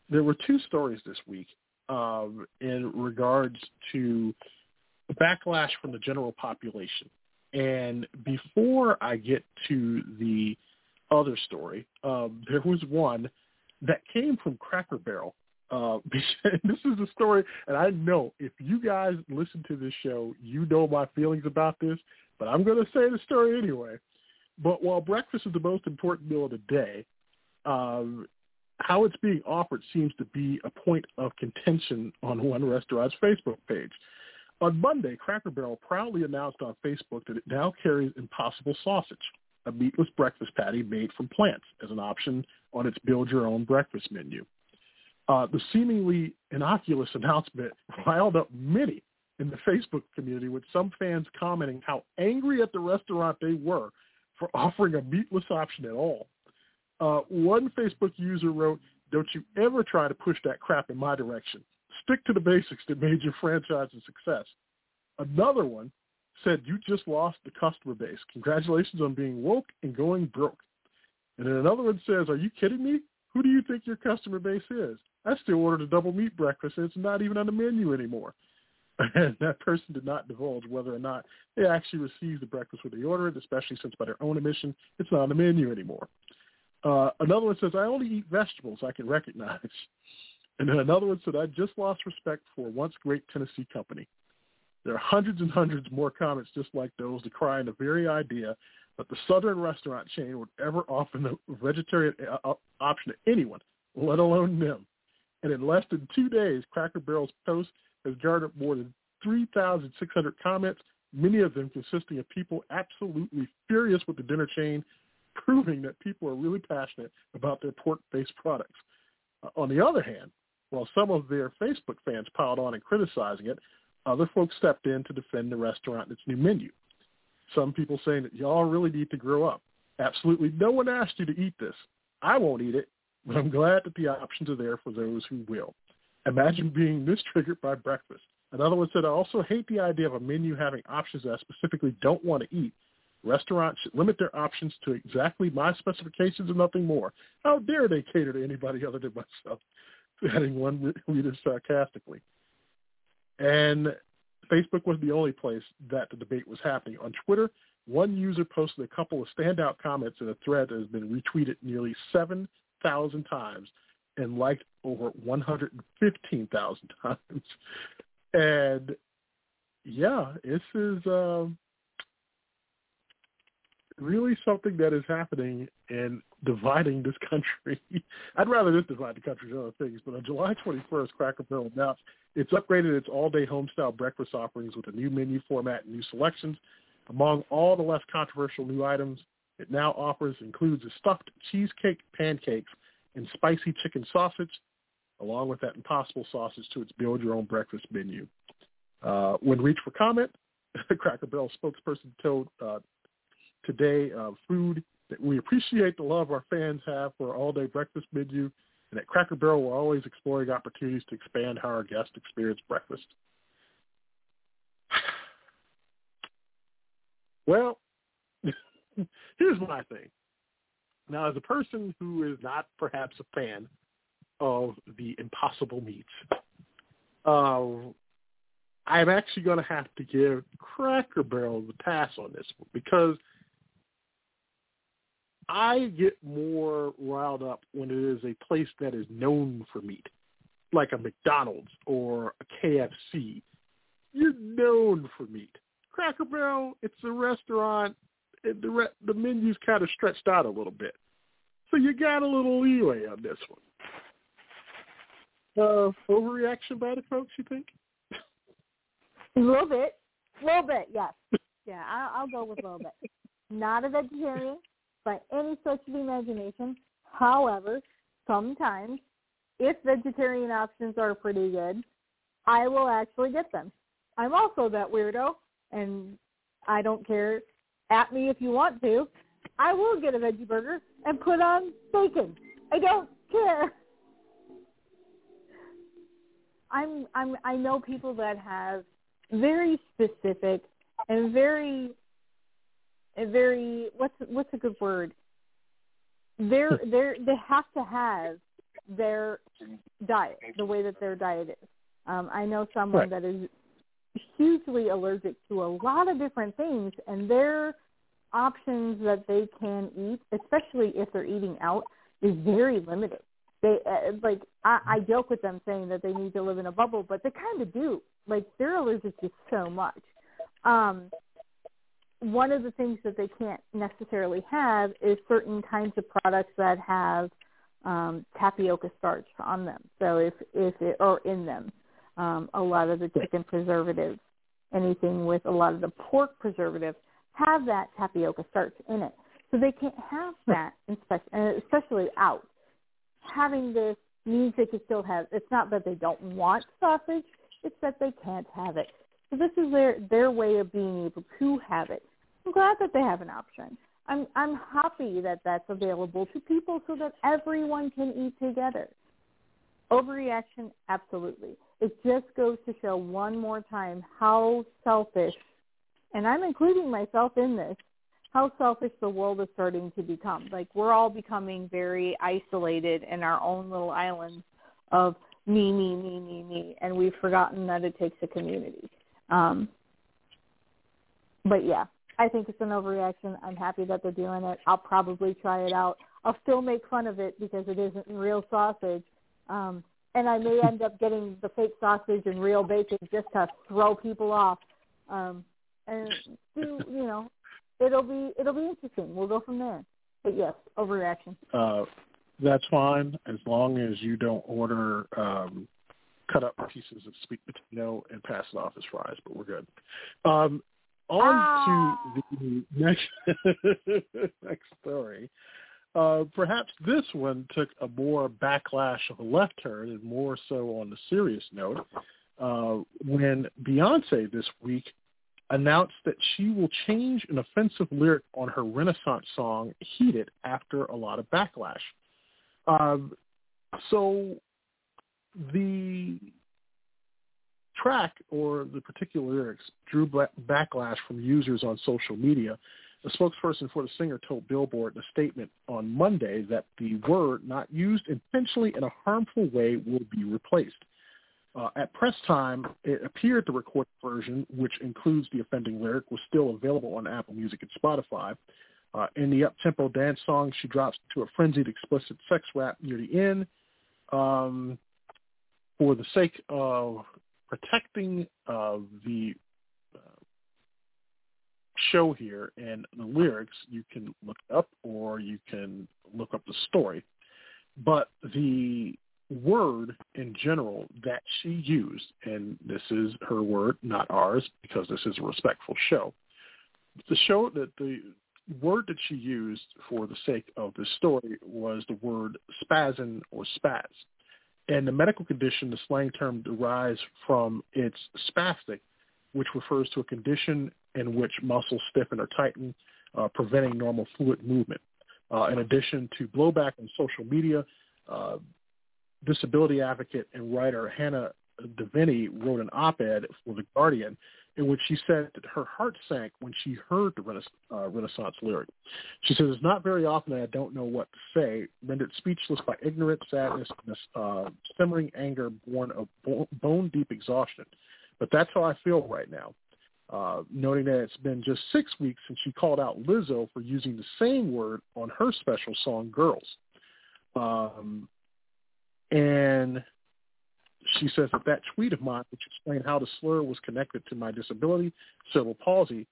there were two stories this week um, in regards to backlash from the general population. And before I get to the other story, um, there was one that came from Cracker Barrel. Uh, this is a story, and I know if you guys listen to this show, you know my feelings about this, but I'm going to say the story anyway. But while breakfast is the most important meal of the day, um, how it's being offered seems to be a point of contention on one restaurant's Facebook page. On Monday, Cracker Barrel proudly announced on Facebook that it now carries Impossible Sausage, a meatless breakfast patty made from plants, as an option on its build-your-own breakfast menu. Uh, the seemingly innocuous announcement riled up many in the Facebook community, with some fans commenting how angry at the restaurant they were for offering a meatless option at all. Uh, one Facebook user wrote, don't you ever try to push that crap in my direction. Stick to the basics that made your franchise a success. Another one said, you just lost the customer base. Congratulations on being woke and going broke. And then another one says, are you kidding me? Who do you think your customer base is? I still ordered a double meat breakfast and it's not even on the menu anymore. And that person did not divulge whether or not they actually received the breakfast when they ordered especially since by their own admission, it's not on the menu anymore. Uh, another one says, I only eat vegetables I can recognize. And then another one said, I just lost respect for once great Tennessee company. There are hundreds and hundreds more comments just like those decrying the very idea that the Southern restaurant chain would ever offer the vegetarian uh, option to anyone, let alone them. And in less than two days, Cracker Barrel's post has garnered more than 3,600 comments, many of them consisting of people absolutely furious with the dinner chain proving that people are really passionate about their pork-based products. Uh, on the other hand, while some of their Facebook fans piled on and criticizing it, other folks stepped in to defend the restaurant and its new menu. Some people saying that y'all really need to grow up. Absolutely no one asked you to eat this. I won't eat it, but I'm glad that the options are there for those who will. Imagine being this triggered by breakfast. Another one said, I also hate the idea of a menu having options that I specifically don't want to eat Restaurants should limit their options to exactly my specifications and nothing more. How dare they cater to anybody other than myself? Adding one reader sarcastically. And Facebook was the only place that the debate was happening. On Twitter, one user posted a couple of standout comments in a thread that has been retweeted nearly 7,000 times and liked over 115,000 times. And yeah, this is um, really something that is happening and dividing this country. I'd rather this divide the country than other things, but on July 21st, Cracker Barrel announced it's upgraded its all-day home-style breakfast offerings with a new menu format and new selections. Among all the less controversial new items, it now offers includes a stuffed cheesecake pancakes and spicy chicken sausage, along with that impossible sausage to its build-your-own breakfast menu. Uh, when reached for comment, Cracker Barrel spokesperson told uh, today of food that we appreciate the love our fans have for our all-day breakfast menu, and at Cracker Barrel we're always exploring opportunities to expand how our guests experience breakfast. well, here's my thing. Now, as a person who is not perhaps a fan of the impossible meats, uh, I'm actually going to have to give Cracker Barrel the pass on this because – I get more riled up when it is a place that is known for meat, like a McDonald's or a KFC. You're known for meat. Cracker Barrel, it's a restaurant. And the re- the menu's kind of stretched out a little bit, so you got a little leeway on this one. Uh, overreaction by the folks, you think? A little bit, a little bit, yes. Yeah, I'll, I'll go with a little bit. Not a vegetarian, by any stretch of the imagination. However, sometimes, if vegetarian options are pretty good, I will actually get them. I'm also that weirdo, and I don't care. At me if you want to. I will get a veggie burger and put on bacon. I don't care. I'm I'm I know people that have very specific and very very what's what's a good word they're they're they have to have their diet the way that their diet is. Um, I know someone Right. that is hugely allergic to a lot of different things, and their options that they can eat, especially if they're eating out, is very limited. They uh, like I, I joke with them saying that they need to live in a bubble, but they kind of do. Like they're allergic to so much. Um, one of the things that they can't necessarily have is certain kinds of products that have um, tapioca starch on them. So if if it or in them, um, a lot of the chicken preservatives, anything with a lot of the pork preservatives have that tapioca starch in it. So they can't have that, especially, especially out. Having this means they can still have. It's not that they don't want sausage; it's that they can't have it. So this is their their way of being able to have it. I'm glad that they have an option. I'm I'm happy that that's available to people so that everyone can eat together. Overreaction, absolutely. It just goes to show one more time how selfish, and I'm including myself in this, how selfish the world is starting to become. Like we're all becoming very isolated in our own little islands of me, me, me, me, me, and we've forgotten that it takes a community. Um, but yeah, I think it's an overreaction. I'm happy that they're doing it. I'll probably try it out. I'll still make fun of it because it isn't real sausage. Um, and I may end up getting the fake sausage and real bacon just to throw people off. Um, and do, you know, it'll be it'll be interesting. We'll go from there. But yes, overreaction. Uh, that's fine as long as you don't order um, cut up pieces of sweet potato and pass it off as fries. But we're good. Um, on Ah. to the next next story. Uh, perhaps this one took a more backlash of a left turn and more so on the serious note uh, when Beyonce this week announced that she will change an offensive lyric on her Renaissance song "Heated" after a lot of backlash. Um, so the track or the particular lyrics drew backlash from users on social media. A spokesperson for the singer told Billboard in a statement on Monday that the word not used intentionally in a harmful way will be replaced. Uh, at press time, it appeared the recorded version, which includes the offending lyric, was still available on Apple Music and Spotify. Uh, in the up-tempo dance song, she drops to a frenzied, explicit sex rap near the end. Um, for the sake of protecting uh, the uh, show here and the lyrics, you can look up or you can look up the story. But the word in general that she used, and this is her word, not ours, because this is a respectful show. The show that the word that she used for the sake of this story was the word spasm or spaz. And the medical condition, the slang term derives from its spastic, which refers to a condition in which muscles stiffen or tighten, uh, preventing normal fluid movement. Uh, in addition to blowback on social media, uh, disability advocate and writer Hannah Diviney wrote an op-ed for The Guardian in which she said that her heart sank when she heard the Rena- uh, Renaissance lyric. She says, it's not very often that I don't know what to say, rendered speechless by ignorant sadness, and uh, simmering anger born of bo- bone-deep exhaustion. But that's how I feel right now. Uh, noting that it's been just six weeks since she called out Lizzo for using the same word on her special song "Grrrls," um, and she says that that tweet of mine, which explained how the slur was connected to my disability, cerebral palsy,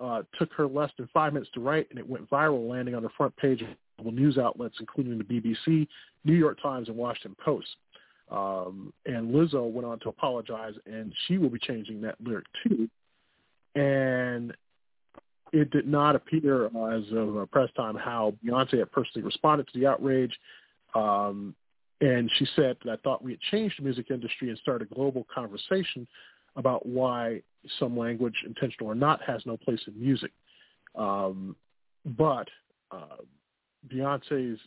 uh, took her less than five minutes to write, and it went viral, landing on the front page of news outlets, including the BBC, New York Times, and Washington Post. Um, and Lizzo went on to apologize, and she will be changing that lyric too. And it did not appear uh, as of uh, press time how Beyonce had personally responded to the outrage. Um, and she said that I thought we had changed the music industry and started a global conversation about why some language, intentional or not, has no place in music. Um, but uh, Beyonce's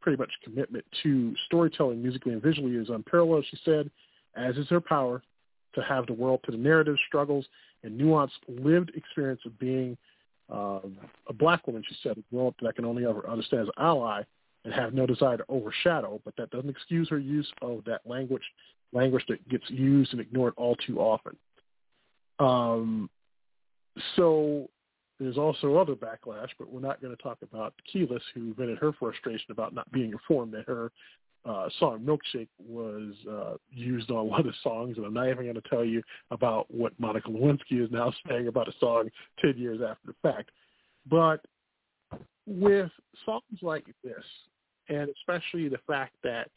pretty much commitment to storytelling musically and visually is unparalleled, she said, as is her power to have the world to the narrative, struggles, and nuanced lived experience of being um, a black woman, she said, a world that I can only ever understand as an ally and have no desire to overshadow, but that doesn't excuse her use of that language language that gets used and ignored all too often. Um, so there's also other backlash, but we're not going to talk about Kelis, who vented her frustration about not being informed that her uh, song Milkshake was uh, used on a lot of songs, and I'm not even going to tell you about what Monica Lewinsky is now saying about a song 10 years after the fact. But with songs like this, and especially the fact that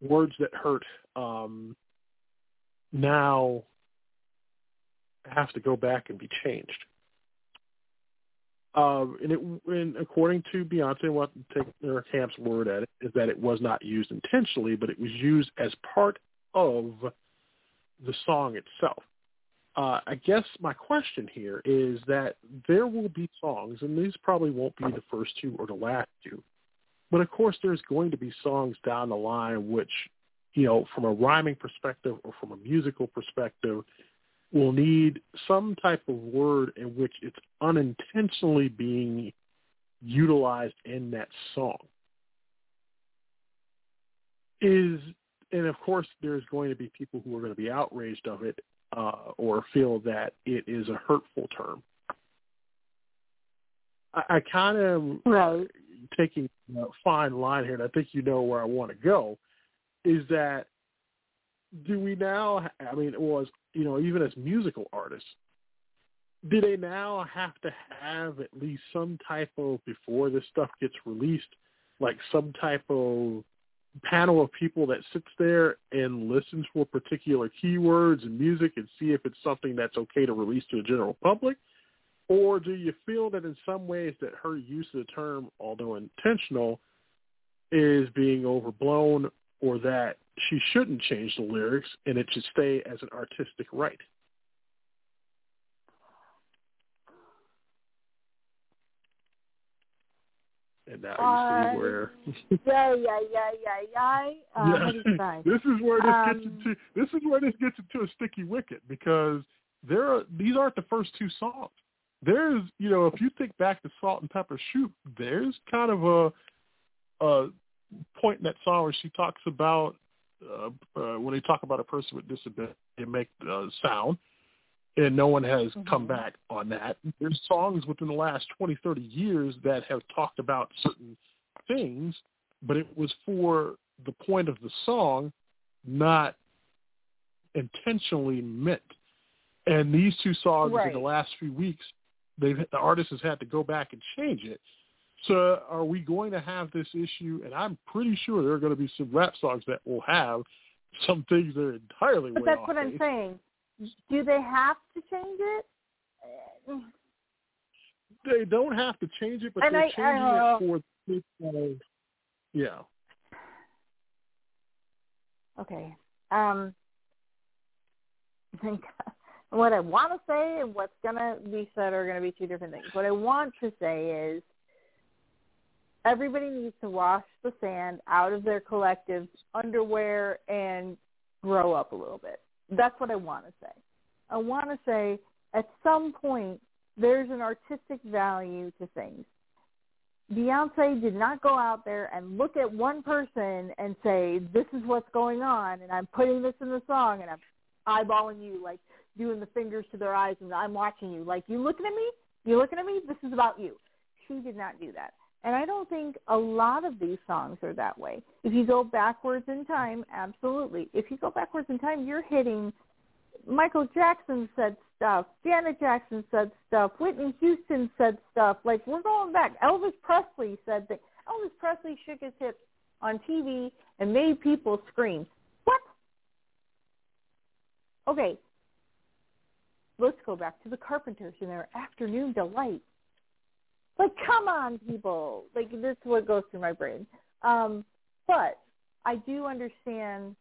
words that hurt um, now have to go back and be changed. Um, and, it, and according to Beyonce, what take her camp's word at it is that it was not used intentionally, but it was used as part of the song itself. Uh, I guess my question here is that there will be songs, and these probably won't be the first two or the last two, but of course there's going to be songs down the line which, you know, from a rhyming perspective or from a musical perspective, will need some type of word in which it's unintentionally being utilized in that song. Is and of course there's going to be people who are going to be outraged of it uh, or feel that it is a hurtful term. I, I kind of right. Taking a fine line here, and I think you know where I want to go. Is that do we now? I mean, it was you know even as musical artists, do they now have to have at least some type of before this stuff gets released, like some type of panel of people that sits there and listens for particular keywords and music and see if it's something that's okay to release to the general public? Or do you feel that in some ways that her use of the term, although intentional, is being overblown or that she shouldn't change the lyrics and it should stay as an artistic right? and now you see where. yeah, yeah, yeah, yeah, yeah. Uh. This is where this um, gets into. This is where this gets into a sticky wicket because there are these aren't the first two songs. There's, you know, if you think back to Salt and Pepper Shoop, there's kind of a a point in that song where she talks about uh, uh, when they talk about a person with disability, they make uh, sound and no one has mm-hmm. come back on that. There's songs within the last 20, 30 years that have talked about certain things, but it was for the point of the song, not intentionally meant. And these two songs right. in the last few weeks, they've the artist has had to go back and change it. So are we going to have this issue? And I'm pretty sure there are going to be some rap songs that will have some things that are entirely but that's what base. I'm saying do they have to change it? They don't have to change it, but and they're I, changing I, it for people. Yeah. Okay. Um, what I want to say and what's going to be said are going to be two different things. What I want to say is everybody needs to wash the sand out of their collective underwear and grow up a little bit. That's what I want to say. I want to say at some point there's an artistic value to things. Beyonce did not go out there and look at one person and say, this is what's going on, and I'm putting this in the song, and I'm eyeballing you, like doing the fingers to their eyes, and I'm watching you. Like, you looking at me? You looking at me? This is about you. She did not do that. And I don't think a lot of these songs are that way. If you go backwards in time, absolutely. If you go backwards in time, you're hitting Michael Jackson said stuff, Janet Jackson said stuff, Whitney Houston said stuff. Like we're going back. Elvis Presley said that Elvis Presley shook his hips on TV and made people scream. What? Okay. Let's go back to the Carpenters and their afternoon delight. Like, come on, people. Like, this is what goes through my brain. Um, but I do understand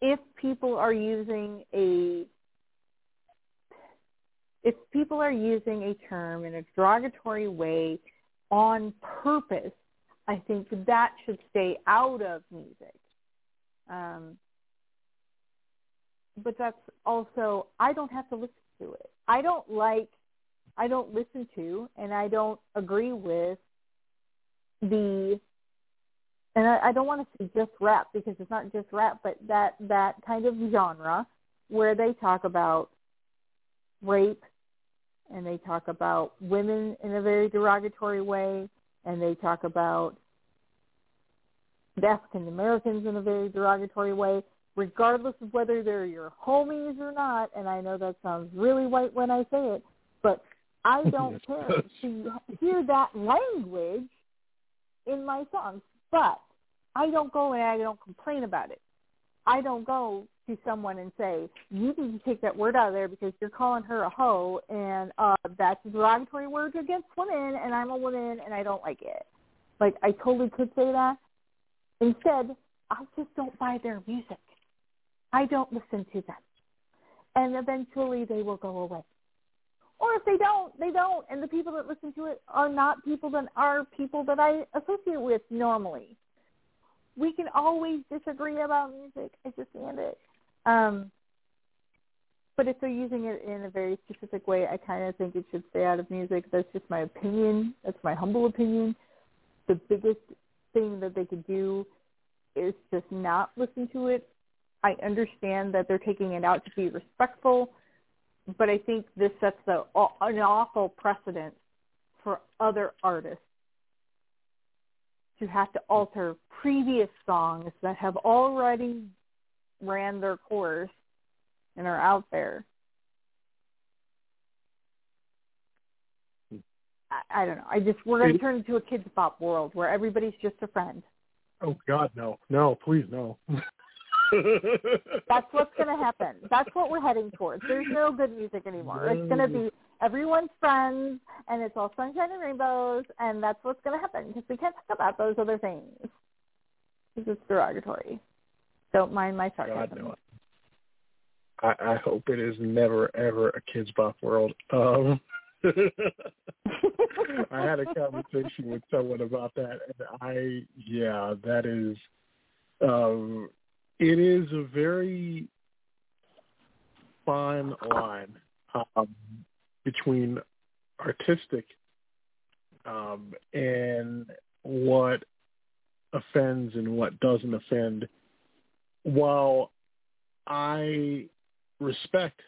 if people are using a if people are using a term in a derogatory way on purpose, I think that should stay out of music. Um, but that's also I don't have to listen to it. I don't like I don't listen to and I don't agree with the and I, I don't want to say just rap because it's not just rap, but that that kind of genre where they talk about rape and they talk about women in a very derogatory way and they talk about African Americans in a very derogatory way, regardless of whether they're your homies or not. And I know that sounds really white when I say it, but I don't care to hear that language in my songs. But I don't go and I don't complain about it. I don't go to someone and say, you need to take that word out of there because you're calling her a hoe and uh that's a derogatory word against women and I'm a woman and I don't like it. Like I totally could say that. Instead, I just don't buy their music. I don't listen to them. And eventually they will go away. Or if they don't, they don't. And the people that listen to it are not people that are people that I associate with normally. We can always disagree about music. I just stand it. Um, but if they're using it in a very specific way, I kind of think it should stay out of music. That's just my opinion. That's my humble opinion. The biggest thing that they could do is just not listen to it. I understand that they're taking it out to be respectful, but I think this sets a, an awful precedent for other artists to have to alter previous songs that have already ran their course and are out there. I, I don't know. I just we're going to turn into a kids pop world where everybody's just a friend. Oh God, no, no, please no. That's what's going to happen. That's what we're heading towards. There's no good music anymore. It's going to be everyone's friends, and it's all sunshine and rainbows, and that's what's going to happen because we can't talk about those other things because it's derogatory. Don't mind my sarcasm. God, no. I, I hope it is never ever a Kidz Bop world. Um, I had a conversation with someone about that, and I yeah, that is um, it is a very fine line um, between artistic um, and what offends and what doesn't offend. While I respect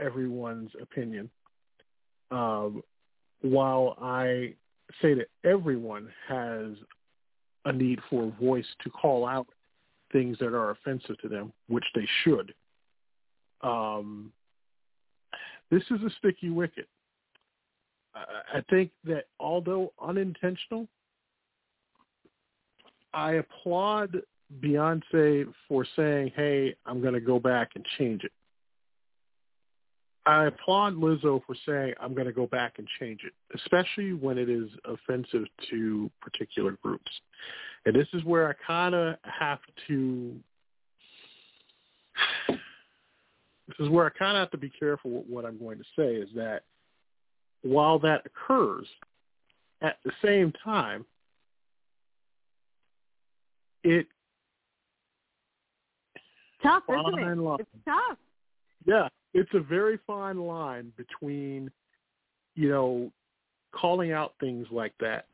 everyone's opinion, um, while I say that everyone has a need for a voice to call out things that are offensive to them, which they should. Um, this is a sticky wicket. I think that although unintentional, I applaud Beyonce for saying, "Hey, I'm going to go back and change it." I applaud Lizzo for saying, "I'm going to go back and change it," especially when it is offensive to particular groups. And this is where I kind of have to. This is where I kind of have to be careful with what I'm going to say. Is that while that occurs, at the same time, it tough, isn't it? Line. It's tough. Yeah, it's a very fine line between, you know, calling out things like that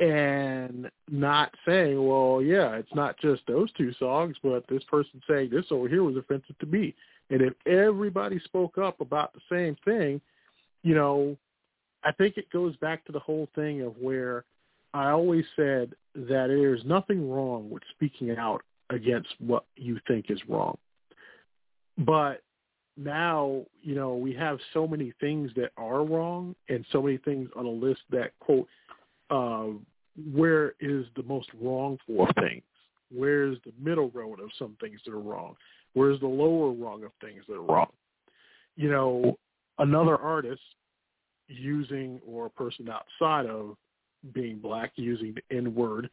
and not saying, well, yeah, it's not just those two songs, but this person saying this over here was offensive to me. And if everybody spoke up about the same thing, you know, I think it goes back to the whole thing of where I always said that there's nothing wrong with speaking out against what you think is wrong. But now, you know, we have so many things that are wrong and so many things on a list that quote uh, where is the most wrong for things? Where's the middle road of some things that are wrong? Where's the lower rung of things that are wrong? You know, another artist using or a person outside of being black using the N word,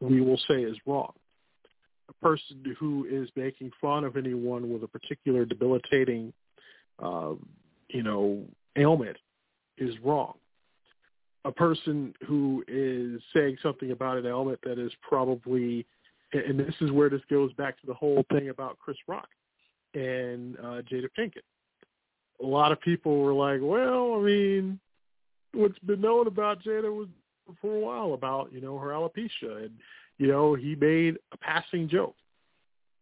we will say is wrong. A person who is making fun of anyone with a particular debilitating, uh, you know, ailment is wrong a person who is saying something about an ailment that is probably, and this is where this goes back to the whole thing about Chris Rock and uh, Jada Pinkett. A lot of people were like, well, I mean, what's been known about Jada was for a while about you know her alopecia, and you know he made a passing joke,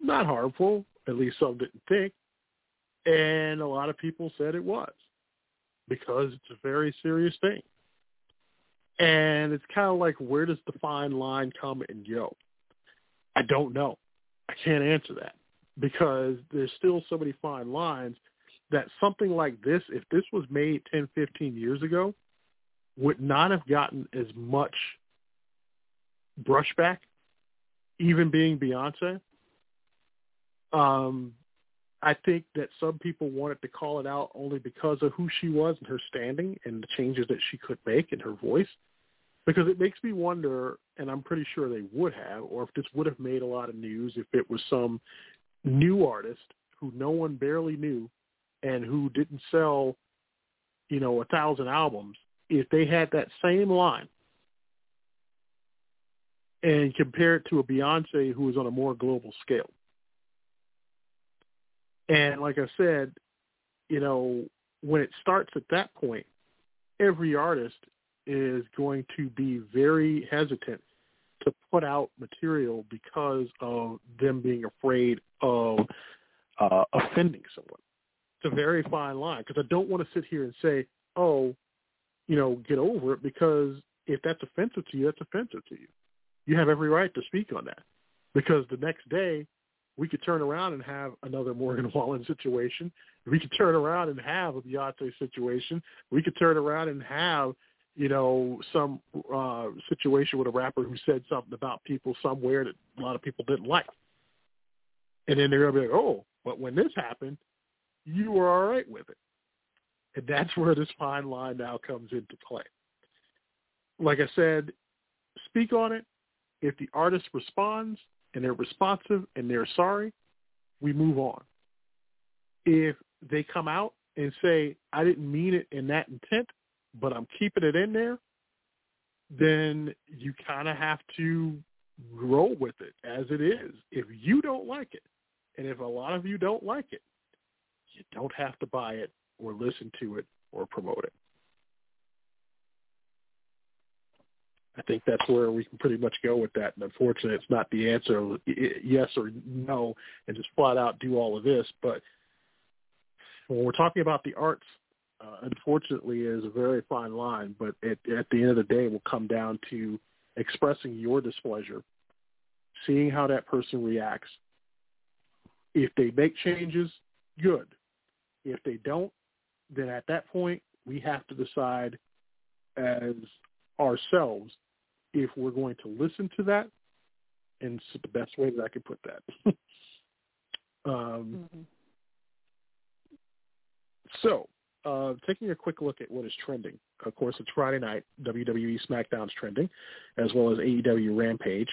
not harmful, at least some didn't think, and a lot of people said it was because it's a very serious thing. And it's kind of like, where does the fine line come and go? I don't know. I can't answer that because there's still so many fine lines that something like this, if this was made 10, 15 years ago, would not have gotten as much brushback, even being Beyonce. Um, I think that some people wanted to call it out only because of who she was and her standing and the changes that she could make in her voice. Because it makes me wonder, and I'm pretty sure they would have, or if this would have made a lot of news if it was some new artist who no one barely knew and who didn't sell, you know, a thousand albums, if they had that same line and compare it to a Beyonce who is on a more global scale. And like I said, you know, when it starts at that point, every artist is going to be very hesitant to put out material because of them being afraid of uh, offending someone. It's a very fine line because I don't want to sit here and say, oh, you know, get over it because if that's offensive to you, that's offensive to you. You have every right to speak on that because the next day we could turn around and have another Morgan Wallen situation. We could turn around and have a Beyonce situation. We could turn around and have, you know, some uh, situation with a rapper who said something about people somewhere that a lot of people didn't like. And then they're going to be like, oh, but when this happened, you were all right with it. And that's where this fine line now comes into play. Like I said, speak on it. If the artist responds, and they're responsive and they're sorry, we move on. If they come out and say, I didn't mean it in that intent, but I'm keeping it in there, then you kind of have to roll with it as it is. If you don't like it, and if a lot of you don't like it, you don't have to buy it or listen to it or promote it. I think that's where we can pretty much go with that. And unfortunately, it's not the answer, yes or no, and just flat out do all of this. But when we're talking about the arts, uh, unfortunately, is a very fine line. But at, at the end of the day, it will come down to expressing your displeasure, seeing how that person reacts. If they make changes, good. If they don't, then at that point, we have to decide as ourselves if we're going to listen to that, and it's the best way that I could put that. um, mm-hmm. So, uh, taking a quick look at what is trending. Of course, it's Friday night. WWE SmackDown's trending, as well as AEW Rampage.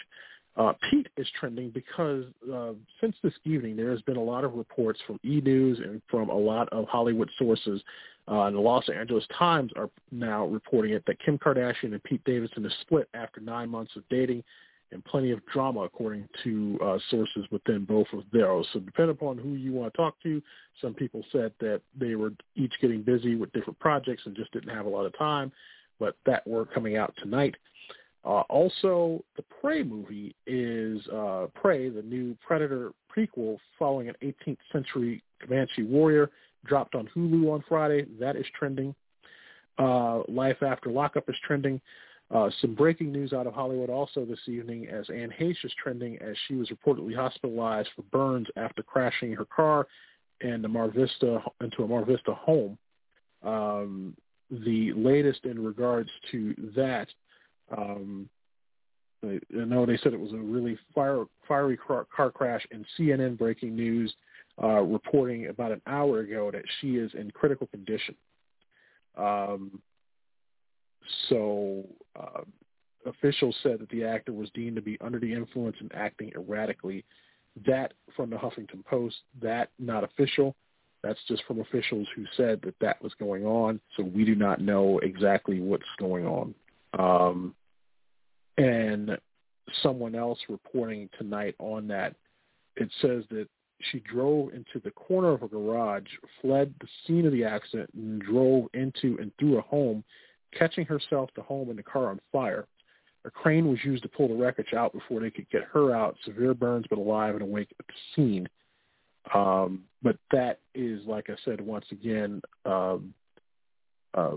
Uh, Pete is trending because uh, since this evening, there has been a lot of reports from E! News and from a lot of Hollywood sources. Uh, and the Los Angeles Times are now reporting it that Kim Kardashian and Pete Davidson is split after nine months of dating and plenty of drama, according to uh, sources within both of those. So depending upon who you want to talk to, some people said that they were each getting busy with different projects and just didn't have a lot of time. But that were coming out tonight. Uh, also, the Prey movie is uh, Prey, the new Predator prequel following an 18th century Comanche warrior, dropped on Hulu on Friday. That is trending. Uh, Life After Lockup is trending. Uh, some breaking news out of Hollywood also this evening as Anne Heche is trending as she was reportedly hospitalized for burns after crashing her car the Mar Vista into a Mar Vista home. Um, the latest in regards to that um, I know they said it was a really fire, fiery car, car crash, and CNN breaking news uh, reporting about an hour ago that she is in critical condition. Um, so uh, officials said that the actor was deemed to be under the influence and acting erratically. That from the Huffington Post, that not official. That's just from officials who said that that was going on. So we do not know exactly what's going on. Um, and someone else reporting tonight on that, it says that she drove into the corner of a garage, fled the scene of the accident, and drove into and through a home catching herself to home in the car on fire. A crane was used to pull the wreckage out before they could get her out. Severe burns, but alive and awake at the scene. Um, but that is, like I said, once again, um, uh,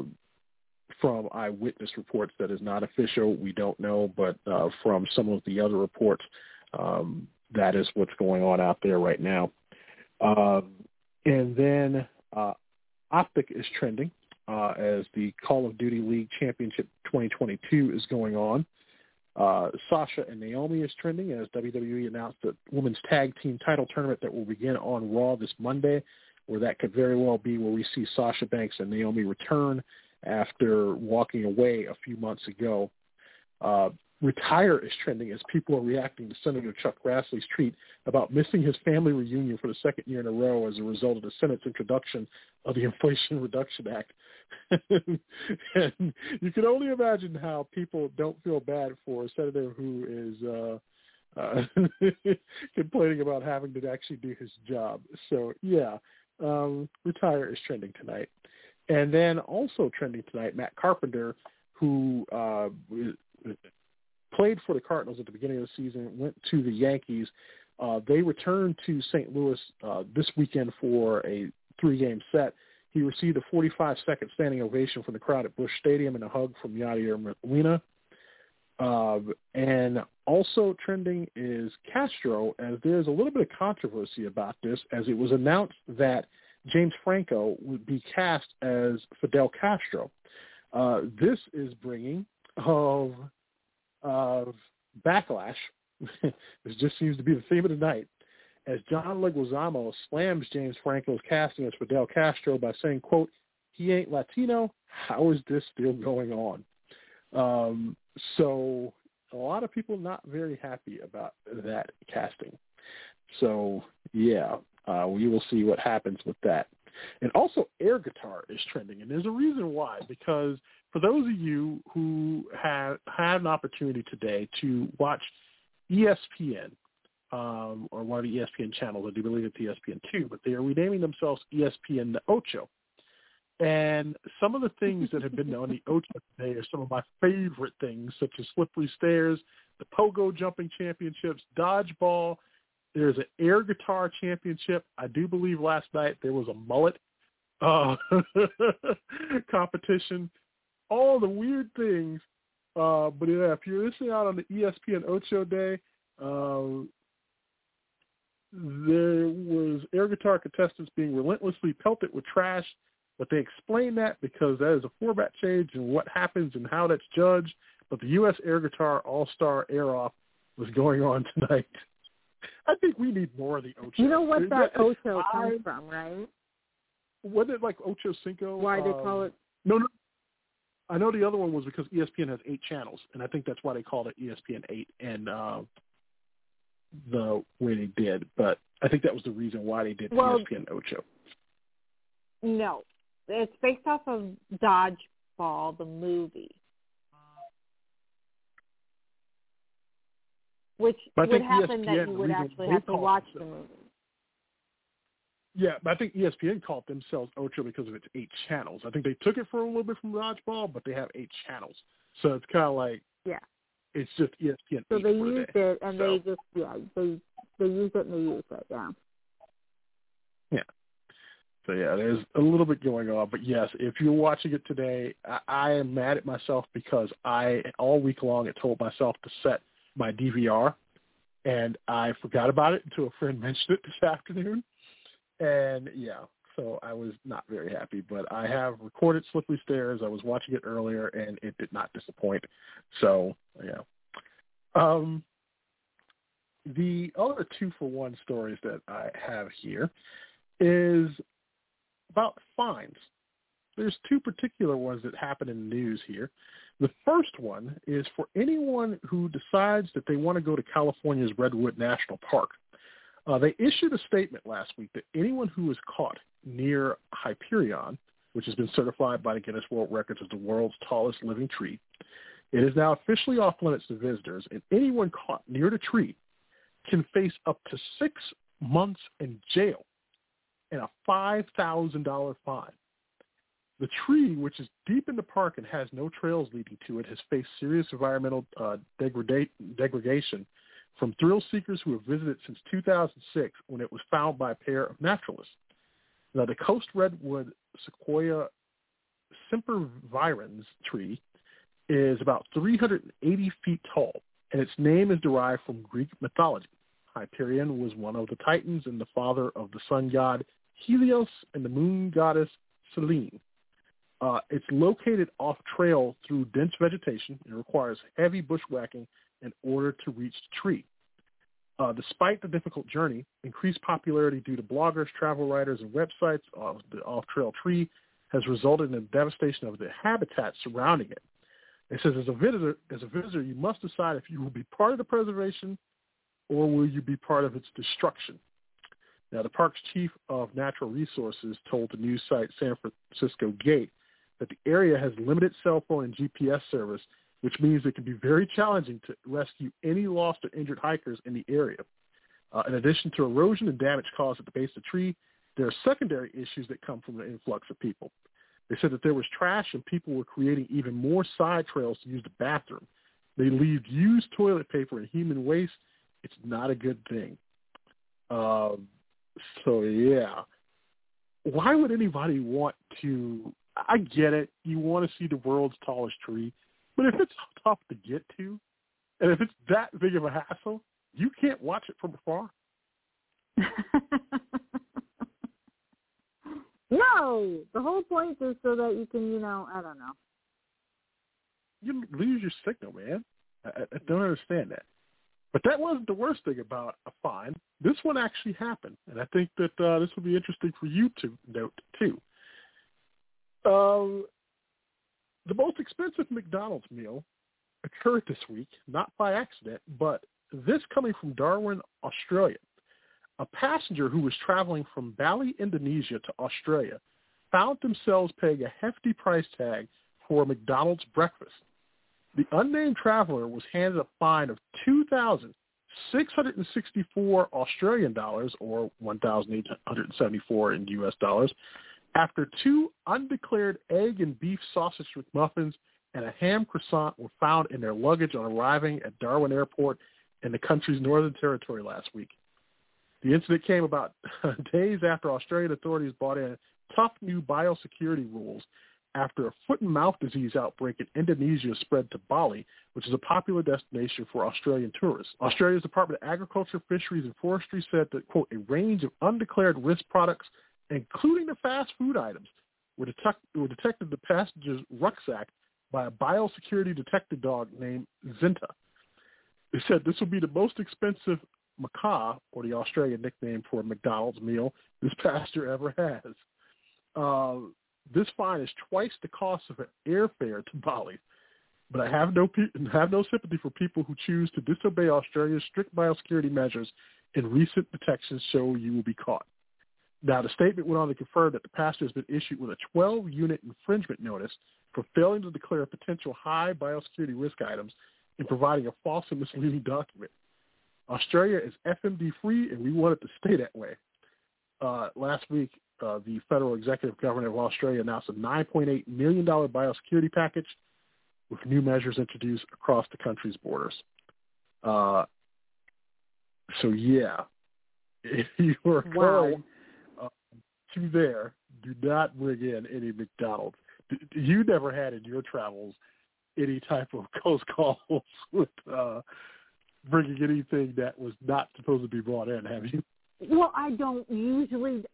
from eyewitness reports that is not official. We don't know, but uh, from some of the other reports, um, that is what's going on out there right now. Um, and then uh, Optic is trending uh, as the Call of Duty League Championship 2022 is going on. Uh, Sasha and Naomi is trending as WWE announced the women's tag team title tournament that will begin on Raw this Monday, where that could very well be where we see Sasha Banks and Naomi return after walking away a few months ago. Uh, retire is trending as people are reacting to Senator Chuck Grassley's tweet about missing his family reunion for the second year in a row as a result of the Senate's introduction of the Inflation Reduction Act. and you can only imagine how people don't feel bad for a senator who is uh, uh, complaining about having to actually do his job. So yeah, um, retire is trending tonight. And then also trending tonight, Matt Carpenter, who uh, played for the Cardinals at the beginning of the season, went to the Yankees. Uh, they returned to St. Louis uh, this weekend for a three-game set. He received a 45-second standing ovation from the crowd at Busch Stadium and a hug from Yadier Molina. Uh, and also trending is Castro, as there's a little bit of controversy about this, as it was announced that James Franco would be cast as Fidel Castro. Uh, this is bringing of of backlash. this just seems to be the theme of the night. As John Leguizamo slams James Franco's casting as Fidel Castro by saying, "quote He ain't Latino. How is this still going on?" Um, so a lot of people not very happy about that casting. So yeah, uh, we will see what happens with that. And also air guitar is trending, and there's a reason why. Because for those of you who have had an opportunity today to watch ESPN um, or one of the ESPN channels, I do believe it's ESPN two, but they are renaming themselves ESPN the Ocho. And some of the things that have been on the Ocho today are some of my favorite things, such as slippery stairs, the pogo jumping championships, dodgeball, there's an air guitar championship. I do believe last night there was a mullet uh, competition. All the weird things. Uh, but yeah, if you're listening out on the ESPN Ocho Day, uh, there was air guitar contestants being relentlessly pelted with trash, but they explain that because that is a format change and what happens and how that's judged. But the U.S. Air Guitar All-Star Air Off was going on tonight. I think we need more of the Ocho. You know what that Ocho comes from, right? Wasn't it like Ocho Cinco? Why they um, call it? No, no. I know the other one was because ESPN has eight channels, and I think that's why they called it ESPN eight and uh, the way they did. But I think that was the reason why they did well, ESPN Ocho. No, it's based off of Dodgeball, the movie. Which but would happen ESPN that you would actually have to watch the movie. Yeah, but I think ESPN called themselves Ocho because of its eight channels. I think they took it for a little bit from Dodgeball, but they have eight channels, so it's kind of like yeah, it's just ESPN. So they used it, and so. they just yeah they they use it and they use it yeah. Yeah. So yeah, there's a little bit going on, but yes, if you're watching it today, I, I am mad at myself because I all week long I told myself to set my DVR, and I forgot about it until a friend mentioned it this afternoon. And yeah, so I was not very happy. But I have recorded Slippery Stairs. I was watching it earlier, and it did not disappoint. So yeah. Um, the other two for one stories that I have here is about fines. There's two particular ones that happen in the news here. The first one is for anyone who decides that they want to go to California's Redwood National Park. Uh, they issued a statement last week that anyone who is caught near Hyperion, which has been certified by the Guinness World Records as the world's tallest living tree, it is now officially off limits to visitors, and anyone caught near the tree can face up to six months in jail and a $5,000 fine. The tree, which is deep in the park and has no trails leading to it, has faced serious environmental uh, degrada- degradation from thrill seekers who have visited since 2006 when it was found by a pair of naturalists. Now, the coast redwood sequoia sempervirens tree is about 380 feet tall, and its name is derived from Greek mythology. Hyperion was one of the titans and the father of the sun god Helios and the moon goddess Selene. Uh, it's located off trail through dense vegetation and requires heavy bushwhacking in order to reach the tree. Uh, despite the difficult journey, increased popularity due to bloggers, travel writers, and websites of the off-trail tree has resulted in the devastation of the habitat surrounding it. It says, as a visitor, as a visitor, you must decide if you will be part of the preservation or will you be part of its destruction. Now, the park's chief of natural resources told the news site San Francisco Gate that the area has limited cell phone and GPS service, which means it can be very challenging to rescue any lost or injured hikers in the area. Uh, in addition to erosion and damage caused at the base of the tree, there are secondary issues that come from the influx of people. They said that there was trash and people were creating even more side trails to use the bathroom. They leave used toilet paper and human waste. It's not a good thing. Uh, so yeah, why would anybody want to I get it. You want to see the world's tallest tree, but if it's tough to get to, and if it's that big of a hassle, you can't watch it from afar. no, the whole point is so that you can, you know, I don't know. You lose your signal, man. I, I don't understand that. But that wasn't the worst thing about a fine. This one actually happened, and I think that uh, this would be interesting for you to note too. Um, the most expensive McDonald's meal occurred this week, not by accident, but this coming from Darwin, Australia. A passenger who was traveling from Bali, Indonesia to Australia found themselves paying a hefty price tag for a McDonald's breakfast. The unnamed traveler was handed a fine of 2,664 Australian dollars or 1,874 in US dollars after two undeclared egg and beef sausage McMuffins and a ham croissant were found in their luggage on arriving at Darwin Airport in the country's Northern Territory last week. The incident came about days after Australian authorities brought in tough new biosecurity rules after a foot and mouth disease outbreak in Indonesia spread to Bali, which is a popular destination for Australian tourists. Australia's Department of Agriculture, Fisheries, and Forestry said that, quote, a range of undeclared risk products including the fast food items, were, were detected in the passenger's rucksack by a biosecurity detective dog named Zinta. They said this will be the most expensive Macca, or the Australian nickname for a McDonald's meal, this passenger ever has. Uh, this fine is twice the cost of an airfare to Bali. But I have no pe- have no sympathy for people who choose to disobey Australia's strict biosecurity measures. And recent detections show you will be caught. Now, the statement went on to confirm that the pastor has been issued with a 12-unit infringement notice for failing to declare potential high biosecurity risk items and providing a false and misleading document. Australia is FMD-free, and we want it to stay that way. Uh, last week, uh, the federal executive governor of Australia announced a $9.8 million biosecurity package with new measures introduced across the country's borders. Uh, so, yeah, if you were wow. going to there, do not bring in any McDonald's. You never had in your travels any type of close calls with uh, bringing anything that was not supposed to be brought in, have you? Well, I don't usually.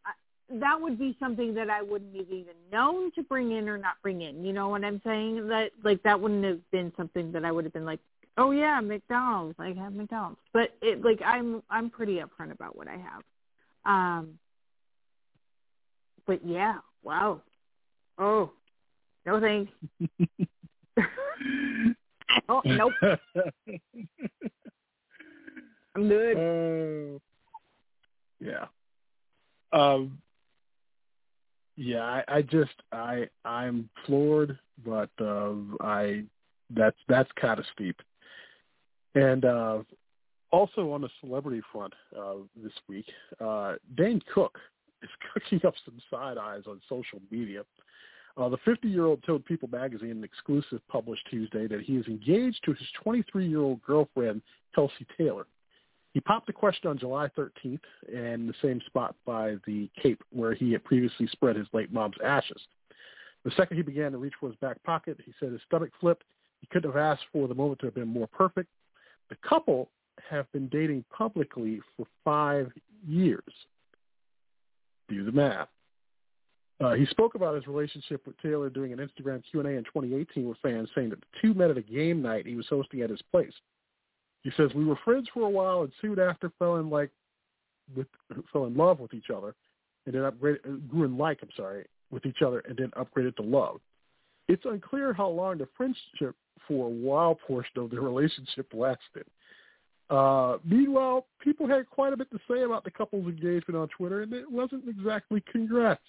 That would be something that I wouldn't have even known to bring in or not bring in. You know what I'm saying? That like that wouldn't have been something that I would have been like, oh yeah, McDonald's. I have McDonald's. But it like I'm I'm pretty upfront about what I have. Um, but yeah, wow. Oh, no thanks. oh, nope. I'm good. Uh, yeah. Um. Yeah, I, I just I I'm floored, but uh, I that's that's kind of steep. And uh, also on the celebrity front uh, this week, uh, Dane Cook is cooking up some side eyes on social media. Uh, the 50-year-old told People magazine, an exclusive published Tuesday, that he is engaged to his 23-year-old girlfriend, Kelsey Taylor. He popped the question on July 13th in the same spot by the Cape where he had previously spread his late mom's ashes. The second he began to reach for his back pocket, he said his stomach flipped. He couldn't have asked for the moment to have been more perfect. The couple have been dating publicly for five years. Do the math. Uh, he spoke about his relationship with Taylor during an Instagram Q&A in 2018 with fans, saying that the two met at a game night he was hosting at his place. He says we were friends for a while and soon after fell in like with fell in love with each other, and then upgraded grew in like I'm sorry with each other and then upgraded to love. It's unclear how long the friendship for a while portion of the relationship lasted. Uh, meanwhile, people had quite a bit to say about the couple's engagement on Twitter, and it wasn't exactly congrats.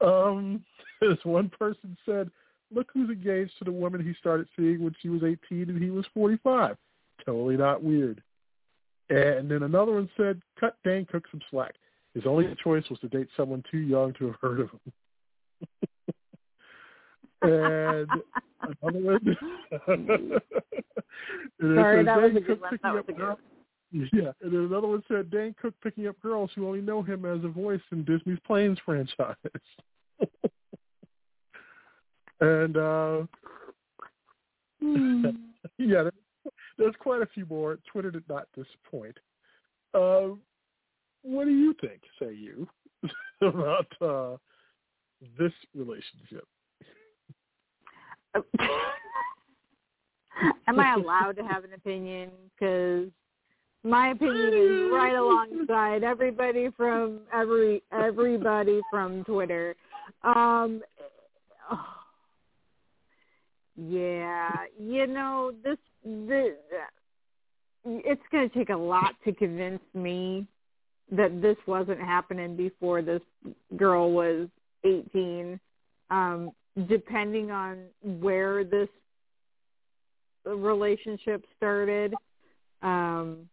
Um, as one person said, look who's engaged to the woman he started seeing when she was 18 and he was 45. Totally not weird. And then another one said, cut Dan Cook some slack. His only choice was to date someone too young to have heard of him. and another one. Sorry, that was a good one. That was a good one. Yeah, and then another one said Dan Cook picking up girls who only know him as a voice in Disney's Planes franchise. and uh Hmm. yeah, there's quite a few more. Twitter did not disappoint. Uh, what do you think, say you, about uh, this relationship? Am I allowed to have an opinion? Because my opinion is right alongside everybody from every everybody from Twitter. Um, oh, yeah, you know this. The, it's going to take a lot to convince me that this wasn't happening before this girl was 18. Um, depending on where this relationship started, um,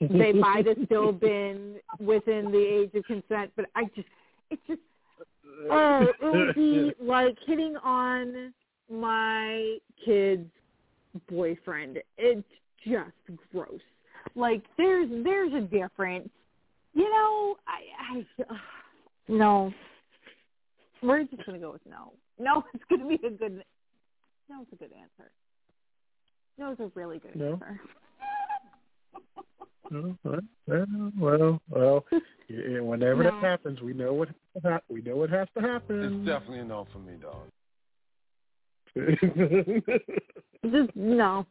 they might have still been within the age of consent. But I just, it's just, oh, it would be like hitting on my kid's boyfriend. It's just gross. Like there's there's a difference. You know, I I uh, no. We're just gonna go with no. No, it's gonna be a good. No, it's a good answer. No, it's a really good No? answer. Well, well, well. whenever No. that happens, we know what ha- we know what has to happen. It's definitely a no for me, dog. Just no.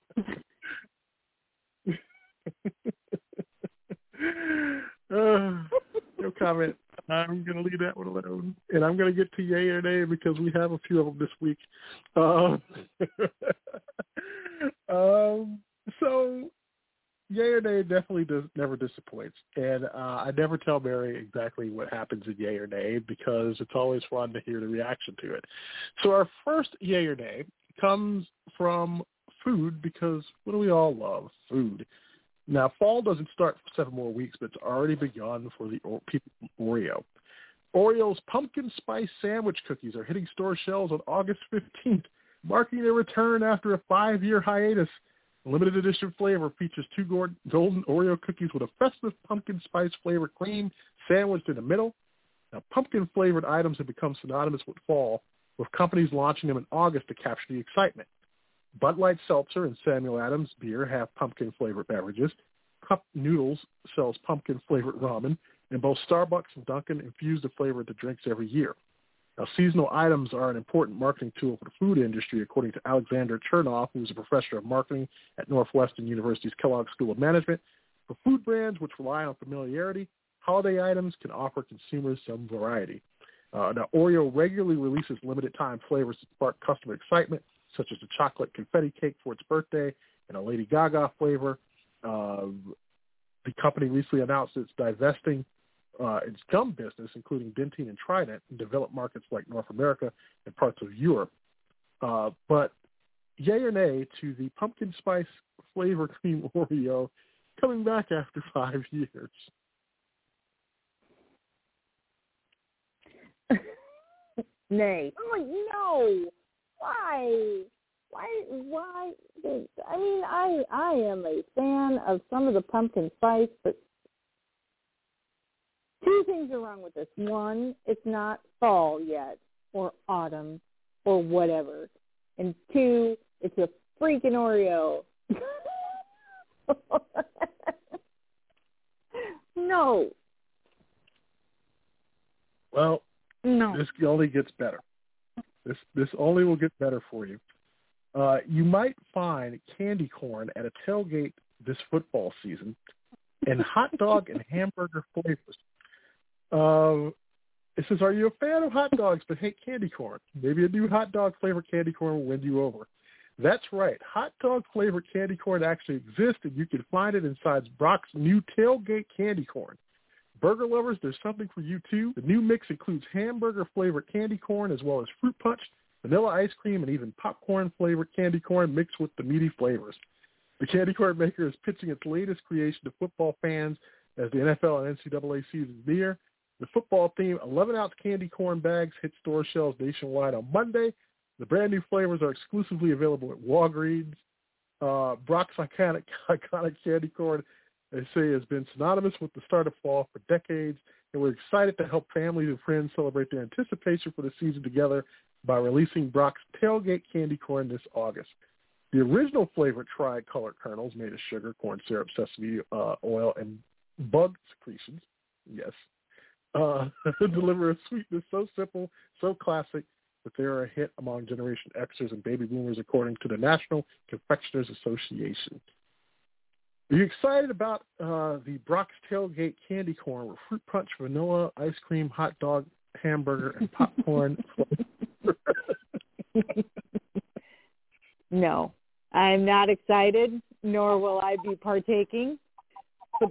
uh, no comment. I'm going to leave that one alone, and I'm going to get to yay or nay because we have a few of them this week. Uh, um, so yay or nay definitely does never disappoints, and uh, I never tell Mary exactly what happens in yay or nay because it's always fun to hear the reaction to it. So our first yay or nay comes from food because what do we all love? Food. Now, fall doesn't start for seven more weeks, but it's already begun for the people Oreo. Oreo's pumpkin spice sandwich cookies are hitting store shelves on August 15th, marking their return after a five-year hiatus. Limited edition flavor features two golden Oreo cookies with a festive pumpkin spice flavored cream sandwiched in the middle. Now, pumpkin-flavored items have become synonymous with fall, with companies launching them in August to capture the excitement. Bud Light Seltzer and Samuel Adams Beer have pumpkin-flavored beverages. Cup Noodles sells pumpkin-flavored ramen, and both Starbucks and Dunkin' infuse the flavor into drinks every year. Now, seasonal items are an important marketing tool for the food industry, according to Alexander Chernev, who is a professor of marketing at Northwestern University's Kellogg School of Management. For food brands which rely on familiarity, holiday items can offer consumers some variety. Uh, now, Oreo regularly releases limited-time flavors to spark customer excitement, such as the chocolate confetti cake for its birthday and a Lady Gaga flavor. Uh, the company recently announced it's divesting uh, its gum business, including Dentyne and Trident, in developed markets like North America and parts of Europe. Uh, but yay or nay to the pumpkin spice flavor cream Oreo coming back after five years? nay. I'm no. Why? Why? Why? I mean, I I am a fan of some of the pumpkin spice, but two things are wrong with this. One, it's not fall yet, or autumn, or whatever. And two, it's a freaking Oreo. no. Well, No. this only gets better. This this only will get better for you. Uh, you might find candy corn at a tailgate this football season, and hot dog and hamburger flavors. Uh, it says, "Are you a fan of hot dogs but hate candy corn? Maybe a new hot dog flavored candy corn will win you over." That's right. Hot dog flavored candy corn actually exists, and you can find it inside Brach's new tailgate candy corn. Burger lovers, there's something for you too. The new mix includes hamburger flavored candy corn as well as fruit punch, vanilla ice cream, and even popcorn flavored candy corn mixed with the meaty flavors. The candy corn maker is pitching its latest creation to football fans as the NFL and NCAA seasons near. The football theme 11 ounce candy corn bags hit store shelves nationwide on Monday. The brand new flavors are exclusively available at Walgreens. Uh, Brach's iconic, iconic candy corn they say has been synonymous with the start of fall for decades, and we're excited to help families and friends celebrate their anticipation for the season together by releasing Brach's Tailgate Candy Corn this August. The original flavor tri-colored kernels made of sugar, corn syrup, sesame uh, oil, and bug secretions, yes, uh, deliver a sweetness so simple, so classic, that they are a hit among Generation Xers and baby boomers, according to the National Confectioners Association. Are you excited about uh, the Brach's Tailgate Candy Corn with fruit punch, vanilla, ice cream, hot dog, hamburger, and popcorn? No, I'm not excited, nor will I be partaking. But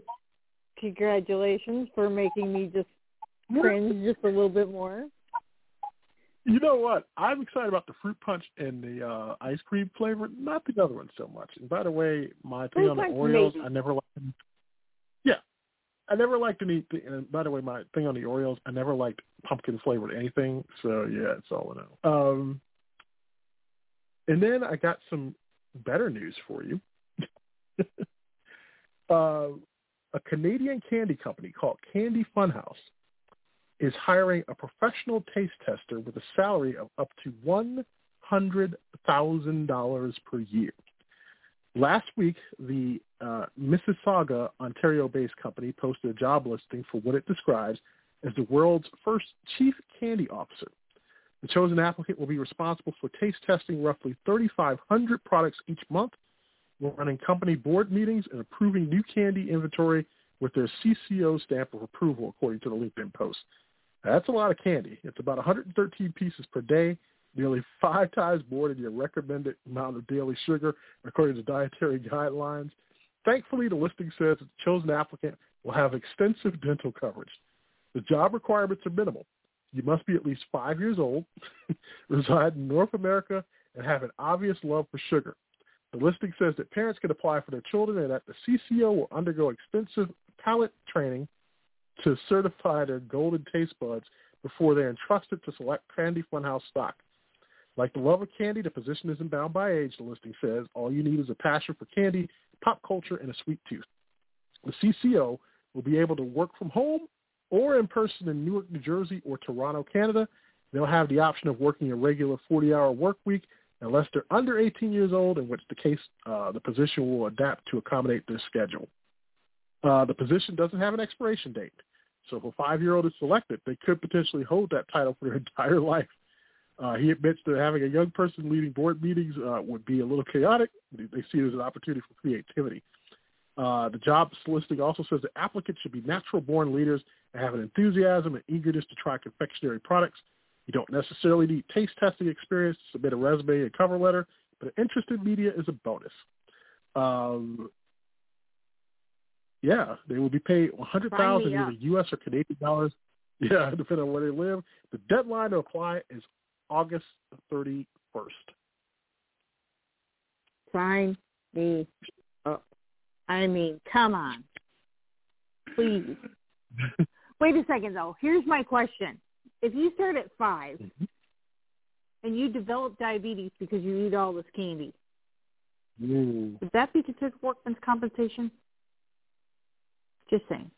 congratulations for making me just cringe just a little bit more. You know what? I'm excited about the fruit punch and the uh, ice cream flavor, not the other one so much. And by the way, my thing Fruit on the Oreos, maybe. I never liked them. Yeah. I never liked to eat. The, and by the way, my thing on the Oreos, I never liked pumpkin flavored anything. So yeah, it's all I know. Um, and then I got some better news for you. uh, a Canadian candy company called Candy Funhouse is hiring a professional taste tester with a salary of up to one hundred thousand dollars per year. Last week, the uh, Mississauga, Ontario-based company posted a job listing for what it describes as the world's first chief candy officer. The chosen applicant will be responsible for taste testing roughly 3,500 products each month, running company board meetings, and approving new candy inventory with their CCO stamp of approval, according to the LinkedIn post. That's a lot of candy. It's about 113 pieces per day, nearly five times more than your recommended amount of daily sugar, according to dietary guidelines. Thankfully, the listing says that the chosen applicant will have extensive dental coverage. The job requirements are minimal. You must be at least five years old, reside in North America, and have an obvious love for sugar. The listing says that parents can apply for their children and that the CCO will undergo extensive palate training to certify their golden taste buds before they're entrusted to select Candy Funhouse stock. Like the love of candy, the position isn't bound by age, the listing says. All you need is a passion for candy, pop culture, and a sweet tooth. The CCO will be able to work from home or in person in Newark, New Jersey, or Toronto, Canada. They'll have the option of working a regular 40-hour work week unless they're under 18 years old, in which the case uh, the position will adapt to accommodate their schedule. Uh, the position doesn't have an expiration date. So if a five-year-old is selected, they could potentially hold that title for their entire life. Uh, he admits that having a young person leading board meetings uh, would be a little chaotic. They see it as an opportunity for creativity. Uh, the job listing also says that applicants should be natural-born leaders and have an enthusiasm and eagerness to try confectionery products. You don't necessarily need taste testing experience to submit a resume and cover letter, but an interest in media is a bonus. Um, yeah, they will be paid one hundred thousand either U.S. or Canadian dollars. Yeah, depending on where they live. The deadline to apply is August thirty first. Sign me up. I mean, come on. Please. Wait a second, though. Here's my question. If you start at 5, mm-hmm. and you develop diabetes because you eat all this candy, Ooh. would that be considered workman's compensation? Just saying.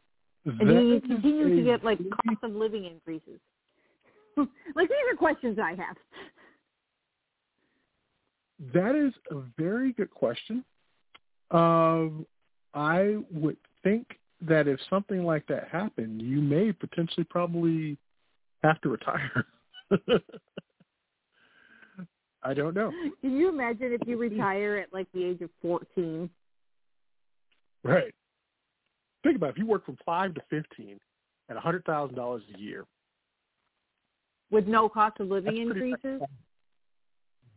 And do you continue to get like cost of living increases? like these are questions I have. That is a very good question. Um, I would think that if something like that happened, you may potentially probably have to retire. I don't know. Can you imagine if you retire at like the age of 14? Right. Think about it. if you work from five to fifteen at a hundred thousand dollars a year, with no cost of living increases.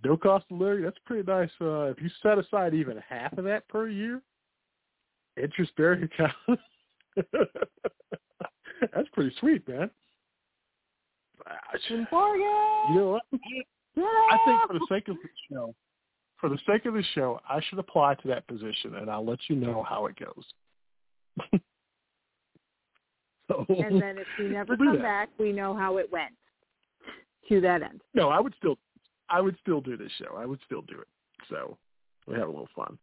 no cost of living. That's pretty nice. Uh, if you set aside even half of that per year, interest bearing account, that's pretty sweet, man. You know what? I think for the sake of the show, for the sake of the show, I should apply to that position, and I'll let you know how it goes. so, and then if we never We'll come back, we know how it went. To that end. no, I would still, I would still do this show. I would still do it. So we have a little fun.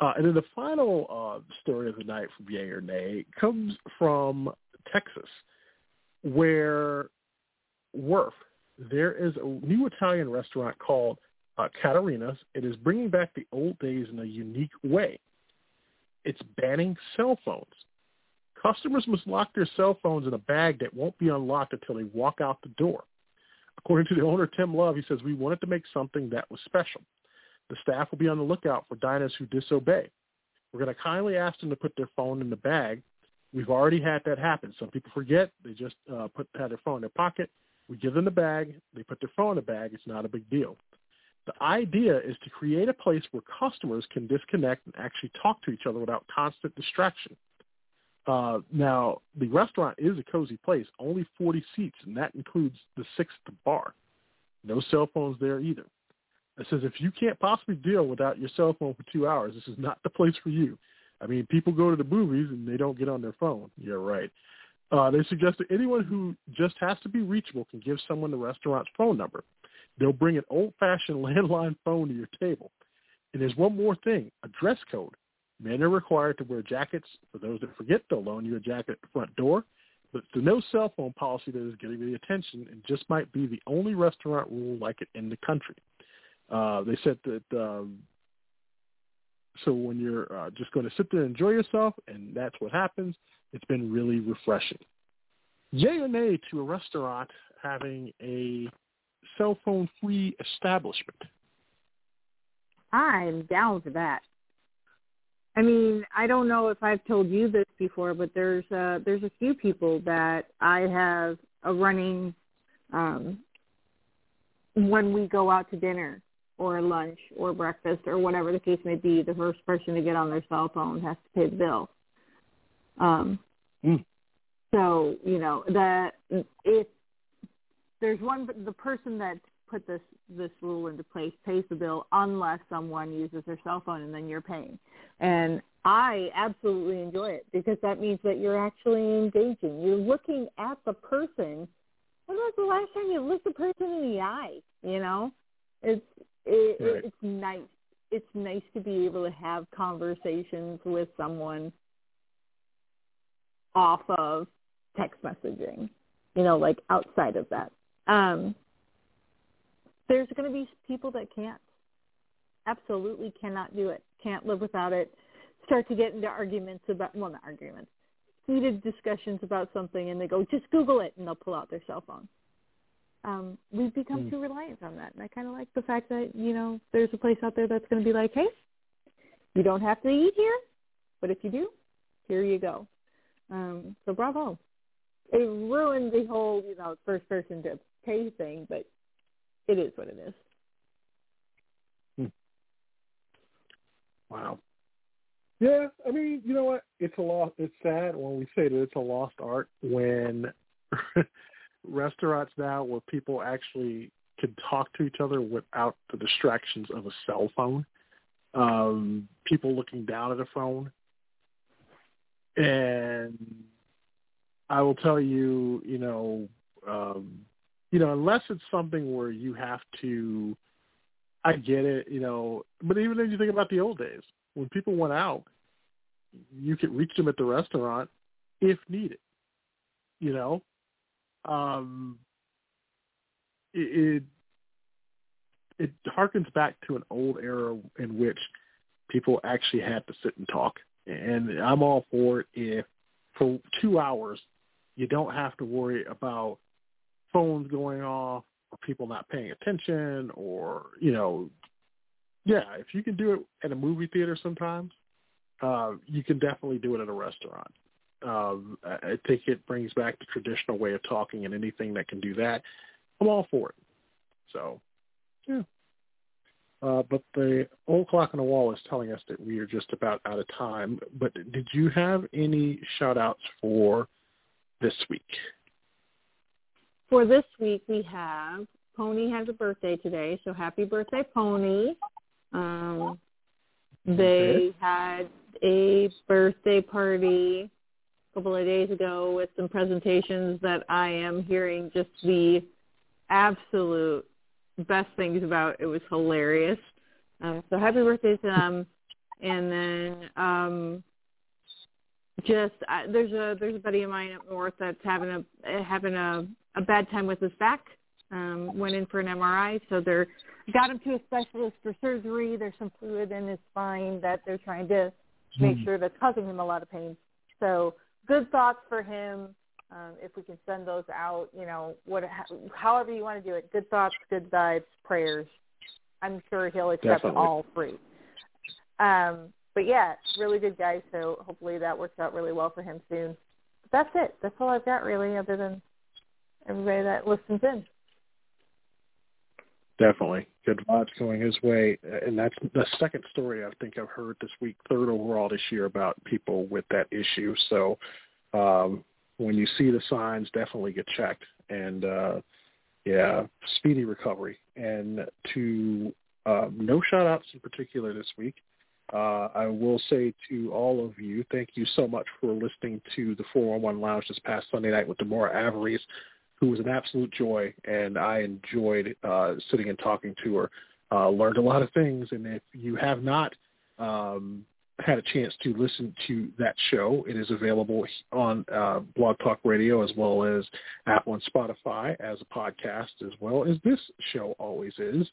Uh, and then the final uh, story of the night from Yay or Nay comes from Texas, where Worth, there is a new Italian restaurant called uh, Caterina's. It is bringing back the old days in a unique way. It's banning cell phones. Customers must lock their cell phones in a bag that won't be unlocked until they walk out the door. According to the owner, Tim Love, he says, we wanted to make something that was special. The staff will be on the lookout for diners who disobey. We're going to kindly ask them to put their phone in the bag. We've already had that happen. Some people forget. They just uh, put had their phone in their pocket. We give them the bag. They put their phone in the bag. It's not a big deal. The idea is to create a place where customers can disconnect and actually talk to each other without constant distraction. Uh, now, the restaurant is a cozy place, only 40 seats, and that includes the sixth bar. No cell phones there either. It says if you can't possibly deal without your cell phone for two hours, this is not the place for you. I mean, people go to the movies and they don't get on their phone. You're right. Uh, they suggest that anyone who just has to be reachable can give someone the restaurant's phone number. They'll bring an old-fashioned landline phone to your table. And there's one more thing, a dress code. Men are required to wear jackets. For those that forget, they'll loan you a jacket at the front door. But the no cell phone policy that is getting the attention and just might be the only restaurant rule like it in the country. Uh, they said that um, so when you're uh, just going to sit there and enjoy yourself, and that's what happens, it's been really refreshing. Yay or nay to a restaurant having a cell phone free establishment? I'm down for that. I mean, I don't know if I've told you this before, but there's uh there's a few people that I have a running um when we go out to dinner or lunch or breakfast or whatever the case may be, the first person to get on their cell phone has to pay the bill. Um Mm. so, you know, that if there's one the person that put this this rule into place pays the bill unless someone uses their cell phone and then you're paying. And I absolutely enjoy it because that means that you're actually engaging. You're looking at the person. When was the last time you looked the person in the eye? You know, it's it, Right. it's nice. It's nice to be able to have conversations with someone off of text messaging. You know, like outside of that. Um, there's going to be people that can't absolutely cannot do it can't live without it start to get into arguments about well not arguments heated discussions about something and they go just google it and they'll pull out their cell phone. Um we've become Mm. too reliant on that and i kind of like the fact that you know there's a place out there that's going to be like hey you don't have to eat here but if you do here you go. Um so bravo. It ruined the whole you know first person to pay thing but it is what it is. Wow. Yeah, I mean, you know what? It's a lost. It's sad when we say that it's a lost art when restaurants now where people actually can talk to each other without the distractions of a cell phone. Um, people looking down at a phone, and I will tell you, you know, um, you know, unless it's something where you have to, I get it, you know, but even if you think about the old days, when people went out, you could reach them at the restaurant if needed, you know. Um, it, it it harkens back to an old era in which people actually had to sit and talk. And I'm all for it if for two hours you don't have to worry about phones going off or people not paying attention or, you know, yeah, if you can do it at a movie theater sometimes, uh, you can definitely do it at a restaurant. Um, I think it brings back the traditional way of talking and anything that can do that, I'm all for it. So, yeah. Uh, but the old clock on the wall is telling us that we are just about out of time. But did you have any shout outs for this week? For this week, we have Pony has a birthday today, so happy birthday, Pony. Um, they had a birthday party a couple of days ago with some presentations that I am hearing just the absolute best things about. It was hilarious. Um, so happy birthday to them. And then um, just uh, there's a there's a buddy of mine up north that's having a having a a bad time with his back. Um, went in for an MRI, so they're got him to a specialist for surgery. There's some fluid in his spine that they're trying to make Hmm. sure that's causing him a lot of pain. So good thoughts for him. Um, if we can send those out, you know, what, however you want to do it. Good thoughts, good vibes, prayers. I'm sure he'll accept Definitely. all three. Um, but yeah, really good guy. So hopefully that works out really well for him soon. But that's it. That's all I've got really, other than everybody that listens in. Definitely. Good vibes going his way. And that's the second story I think I've heard this week, third overall this year about people with that issue. So um, when you see the signs, definitely get checked. And uh, yeah, speedy recovery. And to um, no shout outs in particular this week. Uh, I will say to all of you, thank you so much for listening to the 411 Lounge this past Sunday night with Demora Averies who was an absolute joy, and I enjoyed uh, sitting and talking to her. Uh, learned a lot of things, and if you have not um, had a chance to listen to that show, it is available on uh, Blog Talk Radio as well as Apple and Spotify as a podcast, as well as this show always is.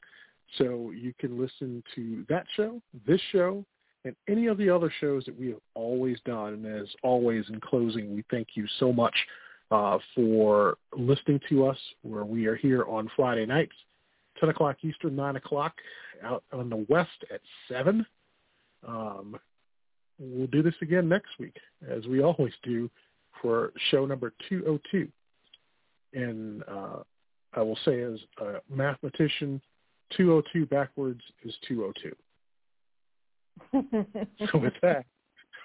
So you can listen to that show, this show, and any of the other shows that we have always done. And as always, in closing, we thank you so much uh, for listening to us where we are here on Friday nights, 10 o'clock Eastern, 9 o'clock out on the West at 7. Um, we'll do this again next week, as we always do, for show number 202. And uh, I will say as a mathematician, 202 backwards is 202. So with that,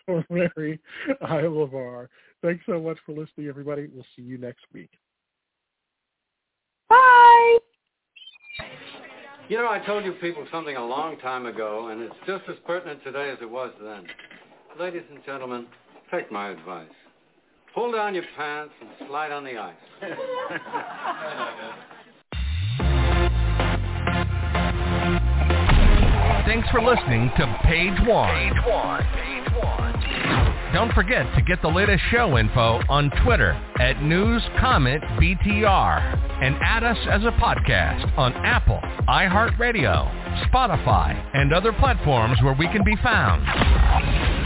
for Mary, I LeVar. Thanks so much for listening, everybody. We'll see you next week. Bye. You know, I told you people something a long time ago, and it's just as pertinent today as it was then. Ladies and gentlemen, take my advice. Pull down your pants and slide on the ice. Thanks for listening to Page One. Don't forget to get the latest show info on Twitter at NewsCommentBTR and add us as a podcast on Apple, iHeartRadio, Spotify, and other platforms where we can be found.